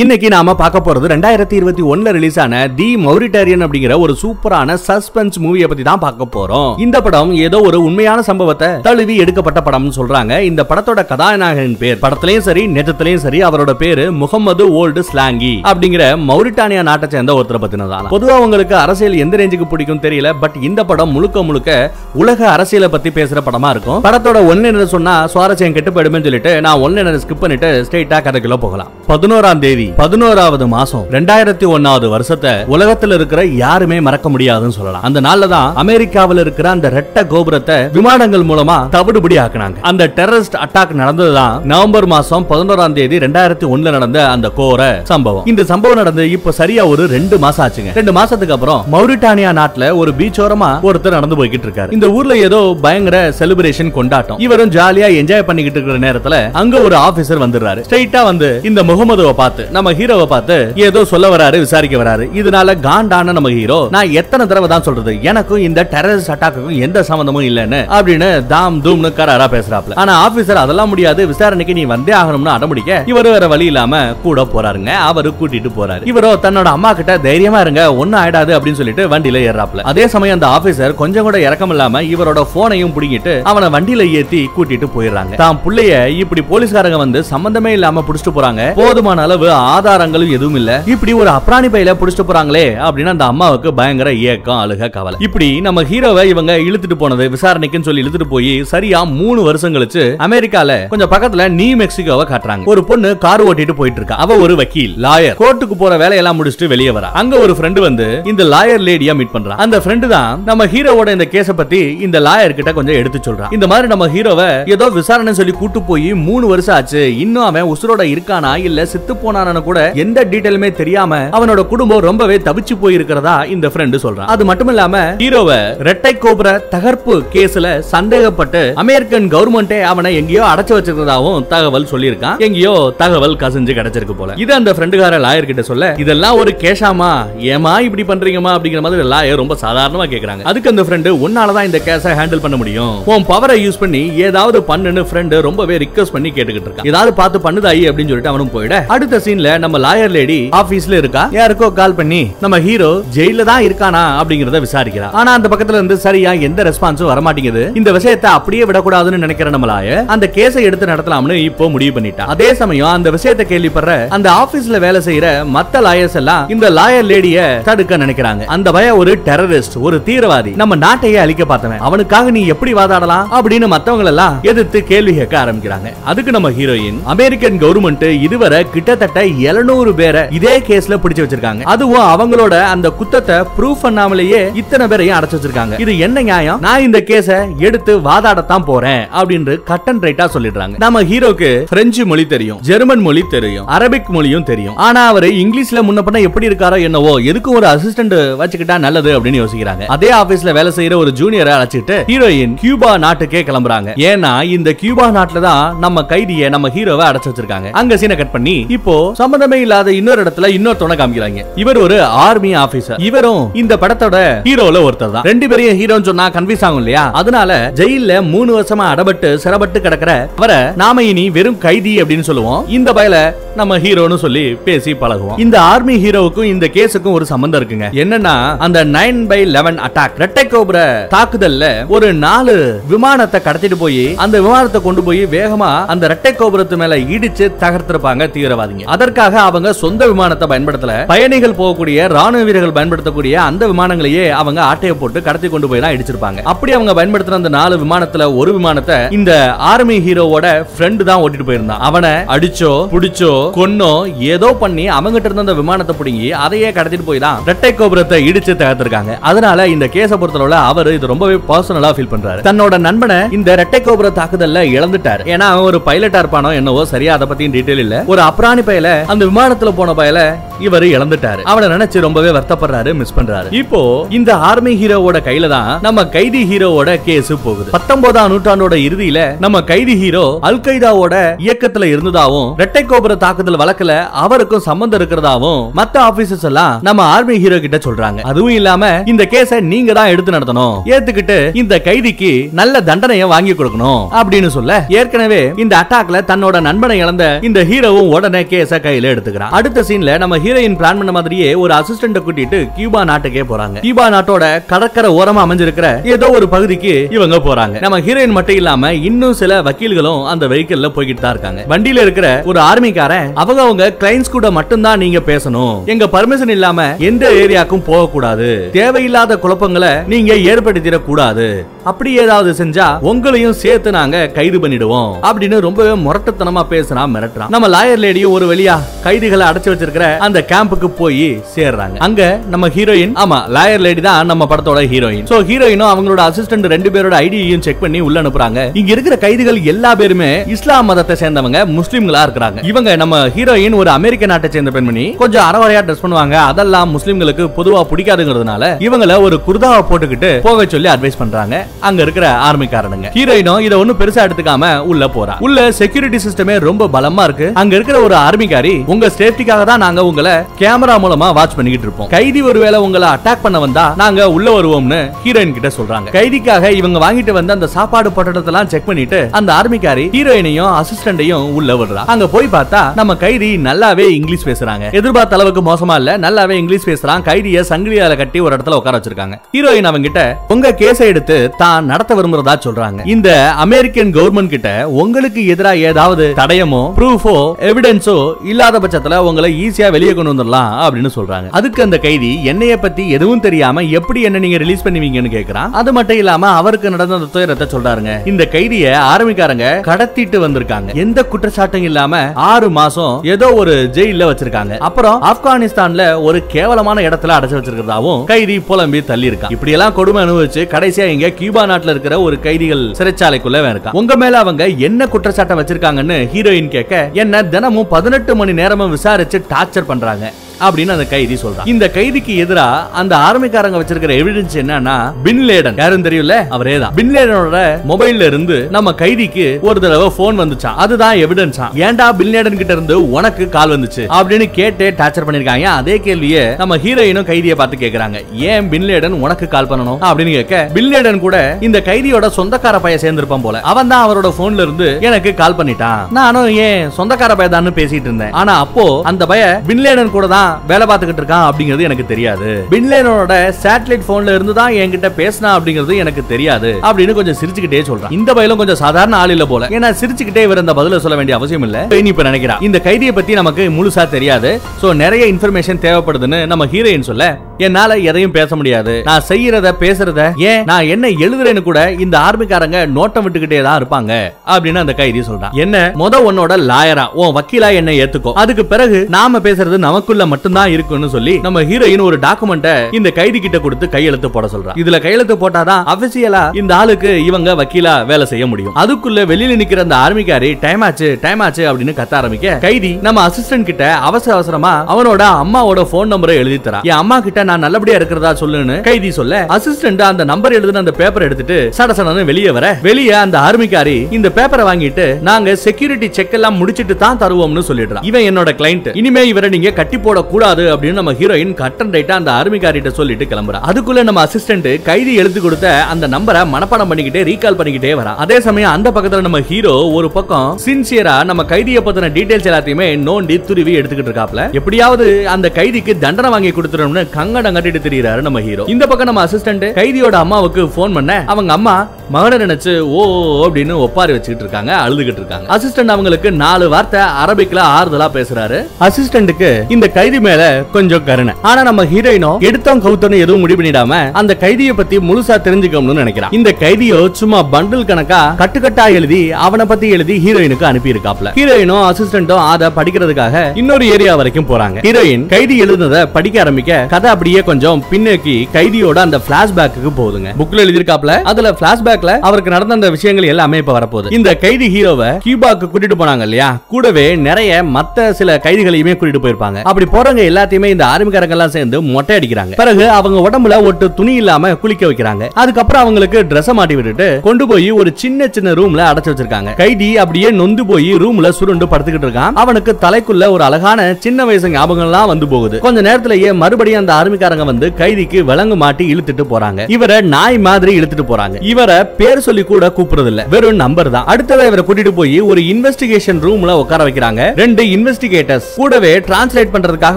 இன்னைக்கு நாம பார்க்க போறது ரெண்டாயிரத்தி இருபத்தி ஒண்ணுல ரிலீஸ் ஆன தி மௌரிட்டேரியன் அப்படிங்கிற ஒரு சூப்பரான சஸ்பென்ஸ் மூவியை பத்தி தான் பார்க்க போறோம். இந்த படம் ஏதோ ஒரு உண்மையான சம்பவத்தை தழுவி எடுக்கப்பட்ட படம்னு சொல்றாங்க. இந்த படத்தோட கதாநாயகன் பேர் படத்திலயும் சரி நிஜத்திலயும் சரி அவரோட பேரு முகமது ஓல்டு ஸ்லாங்கி அப்படிங்கிற மௌரிட்டானியா நாட்டை சேர்ந்த ஒருத்தரை பத்தினதான். பொதுவா உங்களுக்கு அரசியல் எந்த ரேஞ்சுக்கு பிடிக்கும் தெரியல பட் இந்த படம் முழுக்க முழுக்க உலக அரசியலை பத்தி பேசுற படமா இருக்கும். படத்தோட ஒன்னு சொன்னா சுவாரஸ்யம் கெட்டு போயிடுமே சொல்லிட்டு நான் ஒன்னு ஸ்கிப் பண்ணிட்டு ஸ்ட்ரெயிட்டா கதைக்குள்ள போகலாம். பதினோராம் தேதி பதினோராவது மாசம் ரெண்டாயிரத்தி ஒன்னாவது வருஷத்தை உலகத்துல இருக்கிற யாருமே மறக்க முடியாதுன்னு சொல்லலாம். அந்த நாள்ல தான் அமெரிக்காவில் இருக்கிற அந்த ரெட்ட கோபுரத்தை விமானங்கள் மூலமா தவிடுபடி ஆக்குனாங்க. அந்த டெரரிஸ்ட் அட்டாக் நடந்ததுதான் நவம்பர் மாசம் பதினோராம் தேதி ரெண்டாயிரத்தி ஒண்ணுல நடந்த அந்த கோர சம்பவம். இந்த சம்பவம் நடந்து இப்ப சரியா ஒரு ரெண்டு மாசம் ஆச்சுங்க. ரெண்டு மாசத்துக்கு அப்புறம் மௌரிட்டானியா நாட்டுல ஒரு பீச் ஓரமா ஒருத்தர் நடந்து போய்கிட்டு இருக்காரு. இந்த ஊர்ல ஏதோ பயங்கர செலிபிரேஷன் கொண்டாட்டம். இவரும் ஜாலியா என்ஜாய் பண்ணிக்கிட்டு இருக்கிற நேரத்துல அங்க ஒரு ஆபீசர் வந்துடுறாரு. ஸ்ட்ரைட்டா வந்து இந்த முகமதுவை பார்த்து நம்ம ஹீரோவை பார்த்து ஏதோ சொல்ல வராரு விசாரிக்க வராரு. இதனால காண்டான நம்ம ஹீரோ நான் எத்தனை தடவை தான் சொல்றது? எனக்கும் இந்த டெரரிஸ்ட் அட்டாக்குக்கும் எந்த சம்பந்தமும் இல்லைன்னு அப்படின்னு தாம் தூம்னு கராரா பேசுறாப்ல ஆனா ஆபீசர் அதெல்லாம் முடியாது. விசாரணைக்கு நீ வந்தே ஆகணும்னு அடமுடிக்க இவர் வேற வழி இல்லாம கூட போறாருங்க. அவரு கூட்டிட்டு போறாரு. இவரோ தன்னோட அம்மா கிட்ட தைரியமா இருங்க ஒன்னும் ஆயிடாது அப்படின்னு சொல்லிட்டு வண்டியில ஏறாப்ல அதே சமயம் அந்த ஆபீசர் கொஞ்சம் கூட இறக்கம் இல்லாம இவரோட போனையும் புடிங்கிட்டு அவனை வண்டியில ஏத்தி கூட்டிட்டு போயிடுறாங்க. தான் புள்ளைய இப்படி போலீஸ்காரங்க வந்து சம்பந்தமே இல்லாம புடிச்சிட்டு போறாங்க. போதுமான அளவு ஆதாரங்களும் எதுவும் இல்ல. இப்படி ஒரு அப்ராணி பையில புடிச்சிட்டு போறாங்களே அப்படின்னு அந்த அம்மாவுக்கு பயங்கர ஏக்கம் அழுக கவலை. இப்படி நம்ம ஹீரோவை இவங்க இழுத்துட்டு போனது விசாரணைக்குன்னு சொல்லி இழுத்துட்டு போய் சரியா மூணு வருஷம் கழிச்சு அமெரிக்கால கொஞ்சம் பக்கத்துல நியூ மெக்சிகோவை காட்டுறாங்க. ஒரு பொண்ணு கார் ஓட்டிட்டு போயிட்டு இருக்கா. அவ ஒரு வக்கீல் லாயர். கோர்ட்டுக்கு போற வேலையெல்லாம் முடிச்சுட்டு வெளியே வரா. அங்க ஒரு ஃப்ரெண்டு வந்து இந்த லாயர் லேடியா மீட் பண்றான் அந்த ஃப்ரெண்டு தான் நம்ம ஹீரோவோட இந்த கேஸ பத்தி இந்த லாயர் கிட்ட கொஞ்சம் எடுத்து சொல்றான் இந்த மாதிரி நம்ம ஹீரோவை ஏதோ விசாரணை சொல்லி கூட்டு போய் மூணு வருஷம் ஆச்சு. இன்னும் அவன் உசுரோட இருக்கானா? இல்ல செத்து போனானு? கூட எந்த டீடைலுமே தெரியாம அவனோட குடும்பம் ரொம்பவே தவிச்சு போயிருக்கிறதா இந்த ஃப்ரெண்டு சொல்றான். அது மட்டும் இல்லாம ஹீரோவை ரெட்டை கோபுர தகர்ப்பு கேஸ்ல சந்தேகப்பட்டு அமெரிக்கன் கவர்மெண்டே அவனை எங்கேயோ அடைச்சு வச்சிருக்கிறதாவும் தகவல் சொல்லியிருக்கான். எங்கேயோ தகவல் கசிஞ்சு கிடைச்சிருக்கு போல. இது அந்த ஃப்ரெண்டுகார லாயர் கிட்ட சொல்ல இதெல்லாம் ஒரு கேஷாமா ஏமா இப்படி பண்றீங்கம்மா? அப்படிங்கிற மாதிரி லாயர் ரொம்ப சாதாரணமா கேக்குறாங்க. அதுக்கு அந்த ஃப்ரெண்டு உன்னாலதான் இந்த கேஸை ஹேண்டில் பண்ண முடியும். உன் பவரை யூஸ் பண்ணி ஏதாவது பண்ணுன்னு ஃப்ரெண்டு ரொம்பவே ரிக்வஸ்ட் பண்ணி கேட்டுக்கிட்டு இருக்கான். ஏதாவது பார்த்து பண்ணுதாயி அப்படின்னு சொல்லிட்டு அவனும் போயிட. அடுத்த சீன் சீன்ல நம்ம லாயர் லேடி ஆபீஸ்ல இருக்கா? யாருக்கோ கால் பண்ணி நம்ம ஹீரோ ஜெயில தான் இருக்கானா அப்படிங்கறத விசாரிக்கிறா. ஆனா அந்த பக்கத்துல இருந்து சரியா எந்த ரெஸ்பான்ஸும் வர மாட்டேங்குது இந்த விஷயத்தை அப்படியே விடக்கூடாதுன்னு நினைக்கிற நம்ம லாயர் அந்த கேஸை எடுத்து நடத்தலாம்னு இப்போ முடிவு பண்ணிட்டா. அதே சமயம் அந்த விஷயத்தை கேள்விப்படுற அந்த ஆபீஸ்ல வேலை செய்யற மத்த லாயர்ஸ் எல்லாம் இந்த லாயர் லேடிய தடுக்க நினைக்கிறாங்க. அந்த பய ஒரு டெரரிஸ்ட் ஒரு தீவிரவாதி நம்ம நாட்டையே அழிக்க பார்த்தவன். அவனுக்காக நீ எப்படி வாதாடலாம் அப்படின்னு மத்தவங்க எல்லாம் எதிர்த்து கேள்வி கேட்க ஆரம்பிக்கிறாங்க. அதுக்கு நம்ம ஹீரோயின் அமெரிக்கன் கவர்மெண்ட் இதுவரை கிட்டத்தட்ட 700 பேரை இதே கேஸ்ல பிடிச்சு வச்சிருக்காங்க. அதுவும் அவங்களோட அந்த குத்தத்தை ப்ரூஃப் பண்ணாமலேயே இத்தனை பேரையும் அடைச்சு வச்சிருக்காங்க. இது என்ன நியாயம்? நான் இந்த கேஸ எடுத்து வாதாடத்தான் போறேன் அப்படின்னு கட் அண்ட் ரைட்டா சொல்லிடுறாங்க. நம்ம ஹீரோக்கு பிரெஞ்சு மொழி தெரியும் ஜெர்மன் மொழி தெரியும் அரபிக் மொழியும் தெரியும். ஆனா அவரு இங்கிலீஷ்ல முன்ன பண்ண எப்படி இருக்காரோ என்னவோ எதுக்கும் ஒரு அசிஸ்டன்ட் வச்சுக்கிட்டா நல்லது அப்படின்னு யோசிக்கிறாங்க. அதே ஆபீஸ்ல வேலை செய்யற ஒரு ஜூனியரை அழைச்சிட்டு ஹீரோயின் கியூபா நாட்டுக்கே கிளம்புறாங்க. ஏன்னா இந்த கியூபா நாட்டுல தான் நம்ம கைதிய நம்ம ஹீரோவை அடைச்சு வச்சிருக்காங்க. அங்க சீனை கட் பண்ணி இப்போ சம்பந்தமே இல்லாத இன்னொரு இடத்துல இன்னொருத்தவனை காமிக்கிறாங்க. இவர் ஒரு ஆர்மி ஆபீசர் இவரும் இந்த படத்தோட ஹீரோல ஒருத்தர் தான். ரெண்டு பேரையும் ஹீரோன்னு சொன்னா கன்ஃபியூஸ் ஆகும் இல்லையா? அதனால ஜெயில்ல மூணு வருஷமா அடபட்டு சிறப்பட்டு கிடக்கிற அவரை நாம இனி வெறும் கைதி அப்படின்னு சொல்லுவோம். இந்த பயல நம்ம ஹீரோன்னு சொல்லி பேசி பழகுவோம். இந்த ஆர்மி ஹீரோவுக்கும் இந்த கேஸுக்கும் ஒரு சம்பந்தம் இருக்குங்க. என்னன்னா அந்த நைன் பை லெவன் அட்டாக் ரெட்டை கோபுர தாக்குதல்ல ஒரு நாலு விமானத்தை கடத்திட்டு போய் அந்த விமானத்தை கொண்டு போய் வேகமா அந்த ரெட்டை கோபுரத்து மேல இடிச்சு தகர்த்திருப்பாங்க தீவிரவாதிங்க. அதற்காக அவங்க சொந்த விமானத்தை பயன்படுத்தல. பயணிகள் போகக்கூடிய ராணுவ வீரர்கள் பயன்படுத்தக்கூடிய அந்த விமானங்களையே அவங்க ஆட்டைய போட்டு கடத்தி கொண்டு போய் தான் இடிச்சிருப்பாங்க. அப்படி அவங்க பயன்படுத்தின அந்த நாலு விமானத்துல ஒரு விமானத்தை இந்த ஆர்மி ஹீரோவோட ஃப்ரெண்டு தான் ஓட்டிட்டு போயிருந்தான். அவனை அடிச்சோ புடிச்சோ கொன்னோ ஏதோ பண்ணி அவங்கிட்ட இருந்த அந்த விமானத்தை பிடுங்கி அதையே கடத்திட்டு போய் தான் ரெட்டை கோபுரத்தை இடிச்சு தகர்த்திருக்காங்க. அதனால இந்த கேஸ பொறுத்தளவுல அவர் இது ரொம்பவே பர்சனலா ஃபீல் பண்றாரு. தன்னோட நண்பனை இந்த ரெட்டை கோபுர தாக்குதல்ல இழந்துட்டாரு. ஏன்னா அவன் ஒரு பைலட்டா இருப்பானோ என்னவோ சரியா அதை பத்தியும் டீட்டெயில் இல்ல. ஒரு அப்ராணி பையில அந்த விமானத்துல போன பயல இவர் இழந்துட்டாரு. அவனை நினைச்சு ரொம்பவே வருத்தப்படுறாரு மிஸ் பண்றாரு. இப்போ இந்த ஆர்மி ஹீரோவோட கையில தான் நம்ம கைதி ஹீரோவோட கேஸ் போகுது. பத்தொன்பதாம் நூற்றாண்டோட இறுதியில நம்ம கைதி ஹீரோ அல் கைதாவோட இயக்கத்துல இருந்ததாவும் ரெட்டை கோபுர தாக்குதல் வழக்குல அவருக்கும் சம்பந்தம் இருக்கிறதாவும் மத்த ஆபீசர்ஸ் எல்லாம் நம்ம ஆர்மி ஹீரோ கிட்ட சொல்றாங்க. அதுவும் இல்லாம இந்த கேஸ நீங்க தான் எடுத்து நடத்தணும். ஏத்துக்கிட்டு இந்த கைதிக்கு நல்ல தண்டனையை வாங்கி கொடுக்கணும் அப்படின்னு சொல்ல ஏற்கனவே இந்த அட்டாக்ல தன்னோட நண்பனை இழந்த இந்த ஹீரோவும் உடனே கேஸ கையில எடுத்துக்கிறான். அடுத்த சீன்ல நம்ம ஹீரோயின் பிளான் பண்ண மாதிரியே ஒரு அசிஸ்டன்ட கூட்டிட்டு கியூபா நாட்டுக்கே போறாங்க. கியூபா நாட்டோட கடற்கரை ஓரமா அமைஞ்சிருக்கிற ஏதோ ஒரு பகுதிக்கு இவங்க போறாங்க. நம்ம ஹீரோயின் மட்டும் இல்லாம இன்னும் சில வக்கீல்களும் அந்த வெஹிக்கிள்ல போய்கிட்டு தான் இருக்காங்க. வண்டியில இருக்கிற ஒரு ஆர்மிக்காரன் அவங்க அவங்க கிளைண்ட்ஸ் கூட மட்டும்தான் நீங்க பேசணும். எங்க பர்மிஷன் இல்லாம எந்த ஏரியாக்கும் போக கூடாது தேவையில்லாத குழப்பங்களை நீங்க ஏற்படுத்திட கூடாது அப்படி ஏதாவது செஞ்சா உங்களையும் சேர்த்து நாங்க கைது பண்ணிடுவோம் அப்படின்னு ரொம்பவே முரட்டத்தனமா பேசுனா மிரட்டுறான் நம்ம லாயர் லேடியும் ஒரு வழியா கைதிகளை அடைச்சு வச்சிருக்கிற அந்த கேம்புக்கு போய் சேர்றாங்க. அங்க நம்ம ஹீரோயின் ஆமா லாயர் லேடி தான் நம்ம படத்தோட ஹீரோயின் சோ ஹீரோயினும் அவங்களோட அசிஸ்டன்ட் ரெண்டு பேரோட ஐடியையும் செக் பண்ணி உள்ள அனுப்புறாங்க. இங்க இருக்கிற கைதிகள் எல்லா பேருமே இஸ்லாம் மதத்தை சேர்ந்தவங்க முஸ்லிம்களா இருக்கிறாங்க. இவங்க நம்ம ஹீரோயின் ஒரு அமெரிக்க நாட்டை சேர்ந்த பெண்மணி. கொஞ்சம் அறவரையா ட்ரெஸ் பண்ணுவாங்க. அதெல்லாம் முஸ்லிம்களுக்கு பொதுவா பிடிக்காதுங்கிறதுனால இவங்கள ஒரு குர்தாவை போட்டுக்கிட்டு போக சொல்லி அட்வைஸ் பண்றாங்க. அங்க இருக்கிற ஆர்மிக்காரனுங்க. ஹீரோயினும் இத ஒண்ணும் பெருசா எடுத்துக்காம உள்ள போறா. உள்ள செக்யூரிட்டி சிஸ்டமே ரொம்ப பலமா இருக்கு. அங்க இருக்கிற ஒரு ஆர்மிக்காரி உங்க சேஃப்டிக்காக தான் நாங்க உங்களை கேமரா மூலமா வாட்ச் பண்ணிக்கிட்டு இருப்போம். கைதி ஒருவேளை உங்களை அட்டாக் பண்ண வந்தா நாங்க உள்ள வருவோம்னு ஹீரோயின் கிட்ட சொல்றாங்க. கைதிக்காக இவங்க வாங்கிட்டு வந்த அந்த சாப்பாடு பொட்டடத்தெல்லாம் செக் பண்ணிட்டு அந்த ஆர்மிக்காரி ஹீரோயினையும் அசிஸ்டன்டையும் உள்ள விடுறா. அங்க போய் பார்த்தா நம்ம கைதி நல்லாவே இங்கிலீஷ் பேசுறாங்க. எதிர்பார்த்த அளவுக்கு மோசமா இல்ல நல்லாவே இங்கிலீஷ் பேசுறான். கைதிய சங்கிலியால கட்டி ஒரு இடத்துல உட்கார வச்சிருக்காங்க. ஹீரோயின் அவங்க கிட்ட உங்க கேஸை எடுத்து தான் நடத்த விரும்புறதா சொல்றாங்க. இந்த அமெரிக்கன் கவர்மெண்ட் கிட்ட உங்களுக்கு எதிரா ஏதாவது தடயமோ ப்ரூஃபோ எவிடன்ஸோ இல்லாத பட்சத்துல உங்களை ஈஸியா வெளியே கொண்டு வந்துடலாம் அப்படின்னு சொல்றாங்க. அதுக்கு அந்த கைதி என்னைய பத்தி எதுவும் தெரியாம எப்படி என்ன நீங்க ரிலீஸ் பண்ணுவீங்கன்னு கேக்குறான். அது மட்டும் இல்லாம அவருக்கு நடந்த அந்த துயரத்தை சொல்றாருங்க. இந்த கைதிய ஆரம்பிக்காரங்க கடத்திட்டு வந்திருக்காங்க. எந்த குற்றச்சாட்டும் இல்லாம ஆறு மாசம் ஏதோ ஒரு ஜெயில வச்சிருக்காங்க. அப்புறம் ஆப்கானிஸ்தான்ல ஒரு கேவலமான இடத்துல அடைச்சு வச்சிருக்கிறதாவும் கைதி புலம்பி தள்ளி இருக்கான் இப்படி எல்லாம் கொடுமை அனுபவிச்சு கடைசியா இங்க கியூபா நாட்டுல இருக்கிற ஒரு கைதிகள் சிறைச்சாலைக்குள்ள இருக்கான் உங்க மேல அவங்க என்ன குற்றச்சாட்டை வச்சிருக்காங்கன்னு ஹீரோயின் கேட்க என்ன தினமும் பதினெட்டு மணி நேரமும் விசாரிச்சு டார்ச்சர் பண்றாங்க. அப்படின்னு அந்த கைதி சொல்றான். இந்த கைதிக்கு எதிரா அந்த ஆர்மிக்காரங்க வச்சிருக்கிற எவிடன்ஸ் என்னன்னா பின் லேடன் யாரும் தெரியல அவரே தான் பின்லேடனோட மொபைல்ல இருந்து நம்ம கைதிக்கு ஒரு தடவை போன் வந்துச்சான் அதுதான் எவிடன்ஸா ஏன்டா பின்லேடன் கிட்ட இருந்து உனக்கு கால் வந்துச்சு? அப்படின்னு கேட்டு டார்ச்சர் பண்ணிருக்காங்க. அதே கேள்வியே நம்ம ஹீரோயினும் கைதியை பார்த்து கேக்குறாங்க. ஏன் பின் லேடன் உனக்கு கால் பண்ணணும்? அப்படின்னு கேட்க பின்லேடன் கூட இந்த கைதியோட சொந்தக்கார பையன் சேர்ந்திருப்பான் போல. அவன் தான் அவரோட போன்ல இருந்து எனக்கு கால் பண்ணிட்டான். நானும் ஏன் சொந்தக்கார பையன் பேசிட்டு இருந்தேன். ஆனா அப்போ அந்த பைய பின் லேடன் கூட தான் வேலை பார்த்துக்கிட்டு இருக்கான் அப்படிங்கிறது எனக்கு தெரியாது. பின்லேனோட சேட்டலைட் போன்ல இருந்து தான் என்கிட்ட பேசினா அப்படிங்கிறது எனக்கு தெரியாது அப்படின்னு கொஞ்சம் சிரிச்சுக்கிட்டே சொல்றான். இந்த பயிலும் கொஞ்சம் சாதாரண ஆள் இல்ல போல. ஏன்னா சிரிச்சுக்கிட்டே இவர் அந்த பதில சொல்ல வேண்டிய அவசியம் இல்ல. நீ இப்ப நினைக்கிறான். இந்த கைதியை பத்தி நமக்கு முழுசா தெரியாது. சோ நிறைய இன்ஃபர்மேஷன் தேவைப்படுதுன்னு நம்ம ஹீரோயின் சொல்ல என்னால எதையும் பேச முடியாது. நான் செய்யறத பேசுறத ஏன் நான் என்ன எழுதுறேன்னு கூட இந்த ஆர்மிக்காரங்க நோட்டம் விட்டுக்கிட்டே தான் இருப்பாங்க அப்படின்னு அந்த கைதி சொல்றான். என்ன? முத உன்னோட லாயரா. உன் வக்கீலா என்ன ஏத்துக்கோ. அதுக்கு பிறகு நாம பேசுறது நமக்குள்ள மட்டும்தான் இருக்குன்னு சொல்லி நம்ம ஹீரோயின் ஒரு டாக்குமெண்ட்டை இந்த கைதி கிட்ட கொடுத்து கையெழுத்து போட சொல்றான் இதுல கையெழுத்து போட்டாதான் அபிஷியலா இந்த ஆளுக்கு இவங்க வக்கீலா வேலை செய்ய முடியும். அதுக்குள்ள வெளியில நிக்கிற அந்த ஆர்மிக்காரி டைம் ஆச்சு டைம் ஆச்சு அப்படின்னு கத்த ஆரம்பிக்க கைதி நம்ம அசிஸ்டன்ட் கிட்ட அவசர அவசரமா அவனோட அம்மாவோட போன் நம்பரை எழுதி தரா. என் அம்மா கிட்ட நான் நல்லபடியா இருக்கிறதா சொல்லுன்னு கைதி சொல்ல அசிஸ்டன்ட் அந்த நம்பர் எழுதின அந்த பேப்பர் எடுத்துட்டு சட சடன்னு வெளியே வர. வெளியே அந்த ஆர்மிக்காரி இந்த பேப்பரை வாங்கிட்டு நாங்க செக்யூரிட்டி செக் எல்லாம் முடிச்சிட்டு தான் தருவோம்னு சொல்லிடுறான் இவன் என்னோட கிளைண்ட் இனிமே இவரை நீங்க கட்டி போட கூடாது அப்படின்னு நம்ம ஹீரோயின் கட்டன் ரைட்டா அந்த ஆர்மிக்காரிட்ட சொல்லிட்டு கிளம்புறா. அதுக்குள்ள நம்ம அசிஸ்டன்ட் கைதி எடுத்து கொடுத்த அந்த நம்பரை மனப்பாடம் பண்ணிக்கிட்டே ரீகால் பண்ணிக்கிட்டே வரா. அதே சமயம் அந்த பக்கத்துல நம்ம ஹீரோ ஒரு பக்கம் சின்சியரா நம்ம கைதியை பத்தின டீடைல்ஸ் எல்லாத்தையுமே நோண்டி துருவி எடுத்துக்கிட்டு இருக்காப்ல. எப்படியாவது அந்த கைதிக்கு தண்டனை வாங்கி கொடுத்துடணும்னு கங்கடம் கட்டிட்டு தெரியுறாரு நம்ம ஹீரோ இந்த பக்கம் நம்ம அசிஸ்டன்ட் கைதியோட அம்மாவுக்கு போன் பண்ண அவங்க அம்மா மகனை நினைச்சு ஓ அப்படின்னு ஒப்பாரி வச்சுக்கிட்டு இருக்காங்க அழுதுகிட்டு இருக்காங்க. அசிஸ்டன்ட் அவங்களுக்கு நாலு வார்த்தை அரபிக்ல ஆறுதலா பேசுறாரு. அசிஸ்டன்ட்டுக்கு இந்த கைதி மேல கொஞ்சம் கருணை. ஆனா நம்ம ஹீரோயினோ எடுத்தோம் கவுத்தோன்னு எதுவும் முடிவு பண்ணிடாம அந்த கைதியை பத்தி முழுசா தெரிஞ்சுக்கணும்னு நினைக்கிறான். இந்த கைதியோ சும்மா பண்டில் கணக்கா கட்டுக்கட்டா எழுதி அவனை பத்தி எழுதி ஹீரோயினுக்கு அனுப்பி இருக்காப்ல ஹீரோயினும் அசிஸ்டன்டும் அத படிக்கிறதுக்காக இன்னொரு ஏரியா வரைக்கும் போறாங்க. ஹீரோயின் கைதி எழுதுனத படிக்க ஆரம்பிக்க கதை அப்படியே கொஞ்சம் பின்னோக்கி கைதியோட அந்த பிளாஷ்பேக்கு போகுதுங்க. புக்ல எழுதியிருக்காப்ல அதுல பிளாஷ்பேக்ல அவருக்கு நடந்த அந்த விஷயங்கள் எல்லாமே இப்ப வரப்போகுது. இந்த கைதி ஹீரோவை கியூபாக்கு கூட்டிட்டு போனாங்க இல்லையா? கூடவே நிறைய மத்த சில கைதிகளையுமே கூட்டிட்டு போயிருப்பாங்க. அப்படி போறவங்க எல்லாத்தையுமே இந்த ஆர்மிக்காரங்க எல்லாம் சேர்ந்து மொட்டை அடிக்கிறாங்க. பிறகு அவங்க உடம்புல ஒட்டு துணி இல்லாம குளிக்க வைக்கிறாங்க. அதுக்கப்புறம் அவங்களுக்கு ட்ரெஸ் மாட்டி விட்டுட்டு கொண்டு போய் ஒரு சின்ன சின்ன ரூம்ல அடைச்சு வச்சிருக்காங்க. கைதி அப்படியே நொந்து போய் ரூம்ல சுருண்டு படுத்துக்கிட்டு இருக்கான். அவனுக்கு தலைக்குள்ள ஒரு அழகான சின்ன வயசு ஞாபகம் எல்லாம் வந்து போகுது. கொஞ்ச நேரத்திலேயே மறுபடியும் அந்த ஆர்மிக்காரங்க வந்து கைதிக்கு விலங்கு மாட்டி இழுத்துட்டு போறாங்க. இவரை நாய் மாதிரி இழுத்துட்டு போறாங்க. இவரை பேர் சொல்லி கூட கூப்பிடுறது இல்ல வெறும் நம்பர் தான். அடுத்ததா இவரை கூட்டிட்டு போய் ஒரு இன்வெஸ்டிகேஷன் ரூம்ல உட்கார வைக்கிறாங்க. ரெண்டு இன்வெஸ்டிகேட்டர்ஸ் கூடவே டிரான்ஸ்லேட் பண்றதுக்காக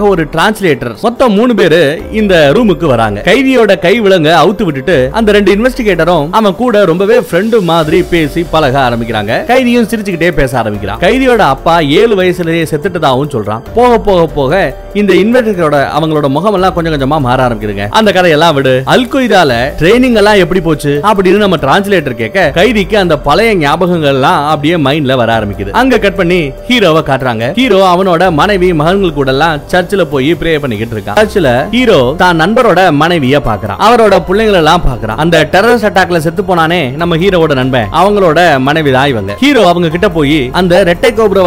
ஒரு டிரான்ஸ்லேட்டர் மொத்தம் மூணு பேரு இந்த ரூமுக்கு வராங்க. கைதியோட கை விலங்க அவுத்து விட்டுட்டு அந்த ரெண்டு இன்வெஸ்டிகேட்டரும் அவன் கூட ரொம்பவே ஃப்ரெண்டு மாதிரி பேசி பழக ஆரம்பிக்கிறாங்க. கைதியும் சிரிச்சுக்கிட்டே பேச ஆரம்பிக்கிறான். கைதியோட அப்பா ஏழு வயசுலயே செத்துட்டதாகவும் சொல்றான். போக போக போக இந்த இன்வெஸ்டிகேட்டரோட அவங்களோட முகம் எல்லாம் கொஞ்சம் கொஞ்சமா மாற ஆரம்பிக்குதுங்க. அந்த கதையெல்லாம் விடு. அல்கொய்தால ட்ரைனிங் எல்லாம் எப்படி போச்சு? அப்படின்னு நம்ம டிரான்ஸ்லேட்டர் கேட்க கைதிக்கு அந்த பழைய ஞாபகங்கள் எல்லாம் அப்படியே மைண்ட்ல வர ஆரம்பிக்குது. அங்க கட் பண்ணி ஹீரோவை காட்டுறாங்க. ஹீரோ அவனோட மனைவி மகன்கள் கூட எல்லாம் சர்ச்சில் போய் ப்ரே பண்ணிக்கிட்டு இருக்கான். சர்ச்சில் ஹீரோ தான் நண்பரோட மனைவிய பாக்குறான் அவரோட பிள்ளைங்களை எல்லாம் பாக்குறான் அந்த டெரரிஸ்ட் அட்டாக்ல செத்து போனானே நம்ம ஹீரோவோட நண்பன். அவங்களோட மனைவி தான் இவங்க. ஹீரோ அவங்க கிட்ட போய் அந்த ரெட்டை கோபுர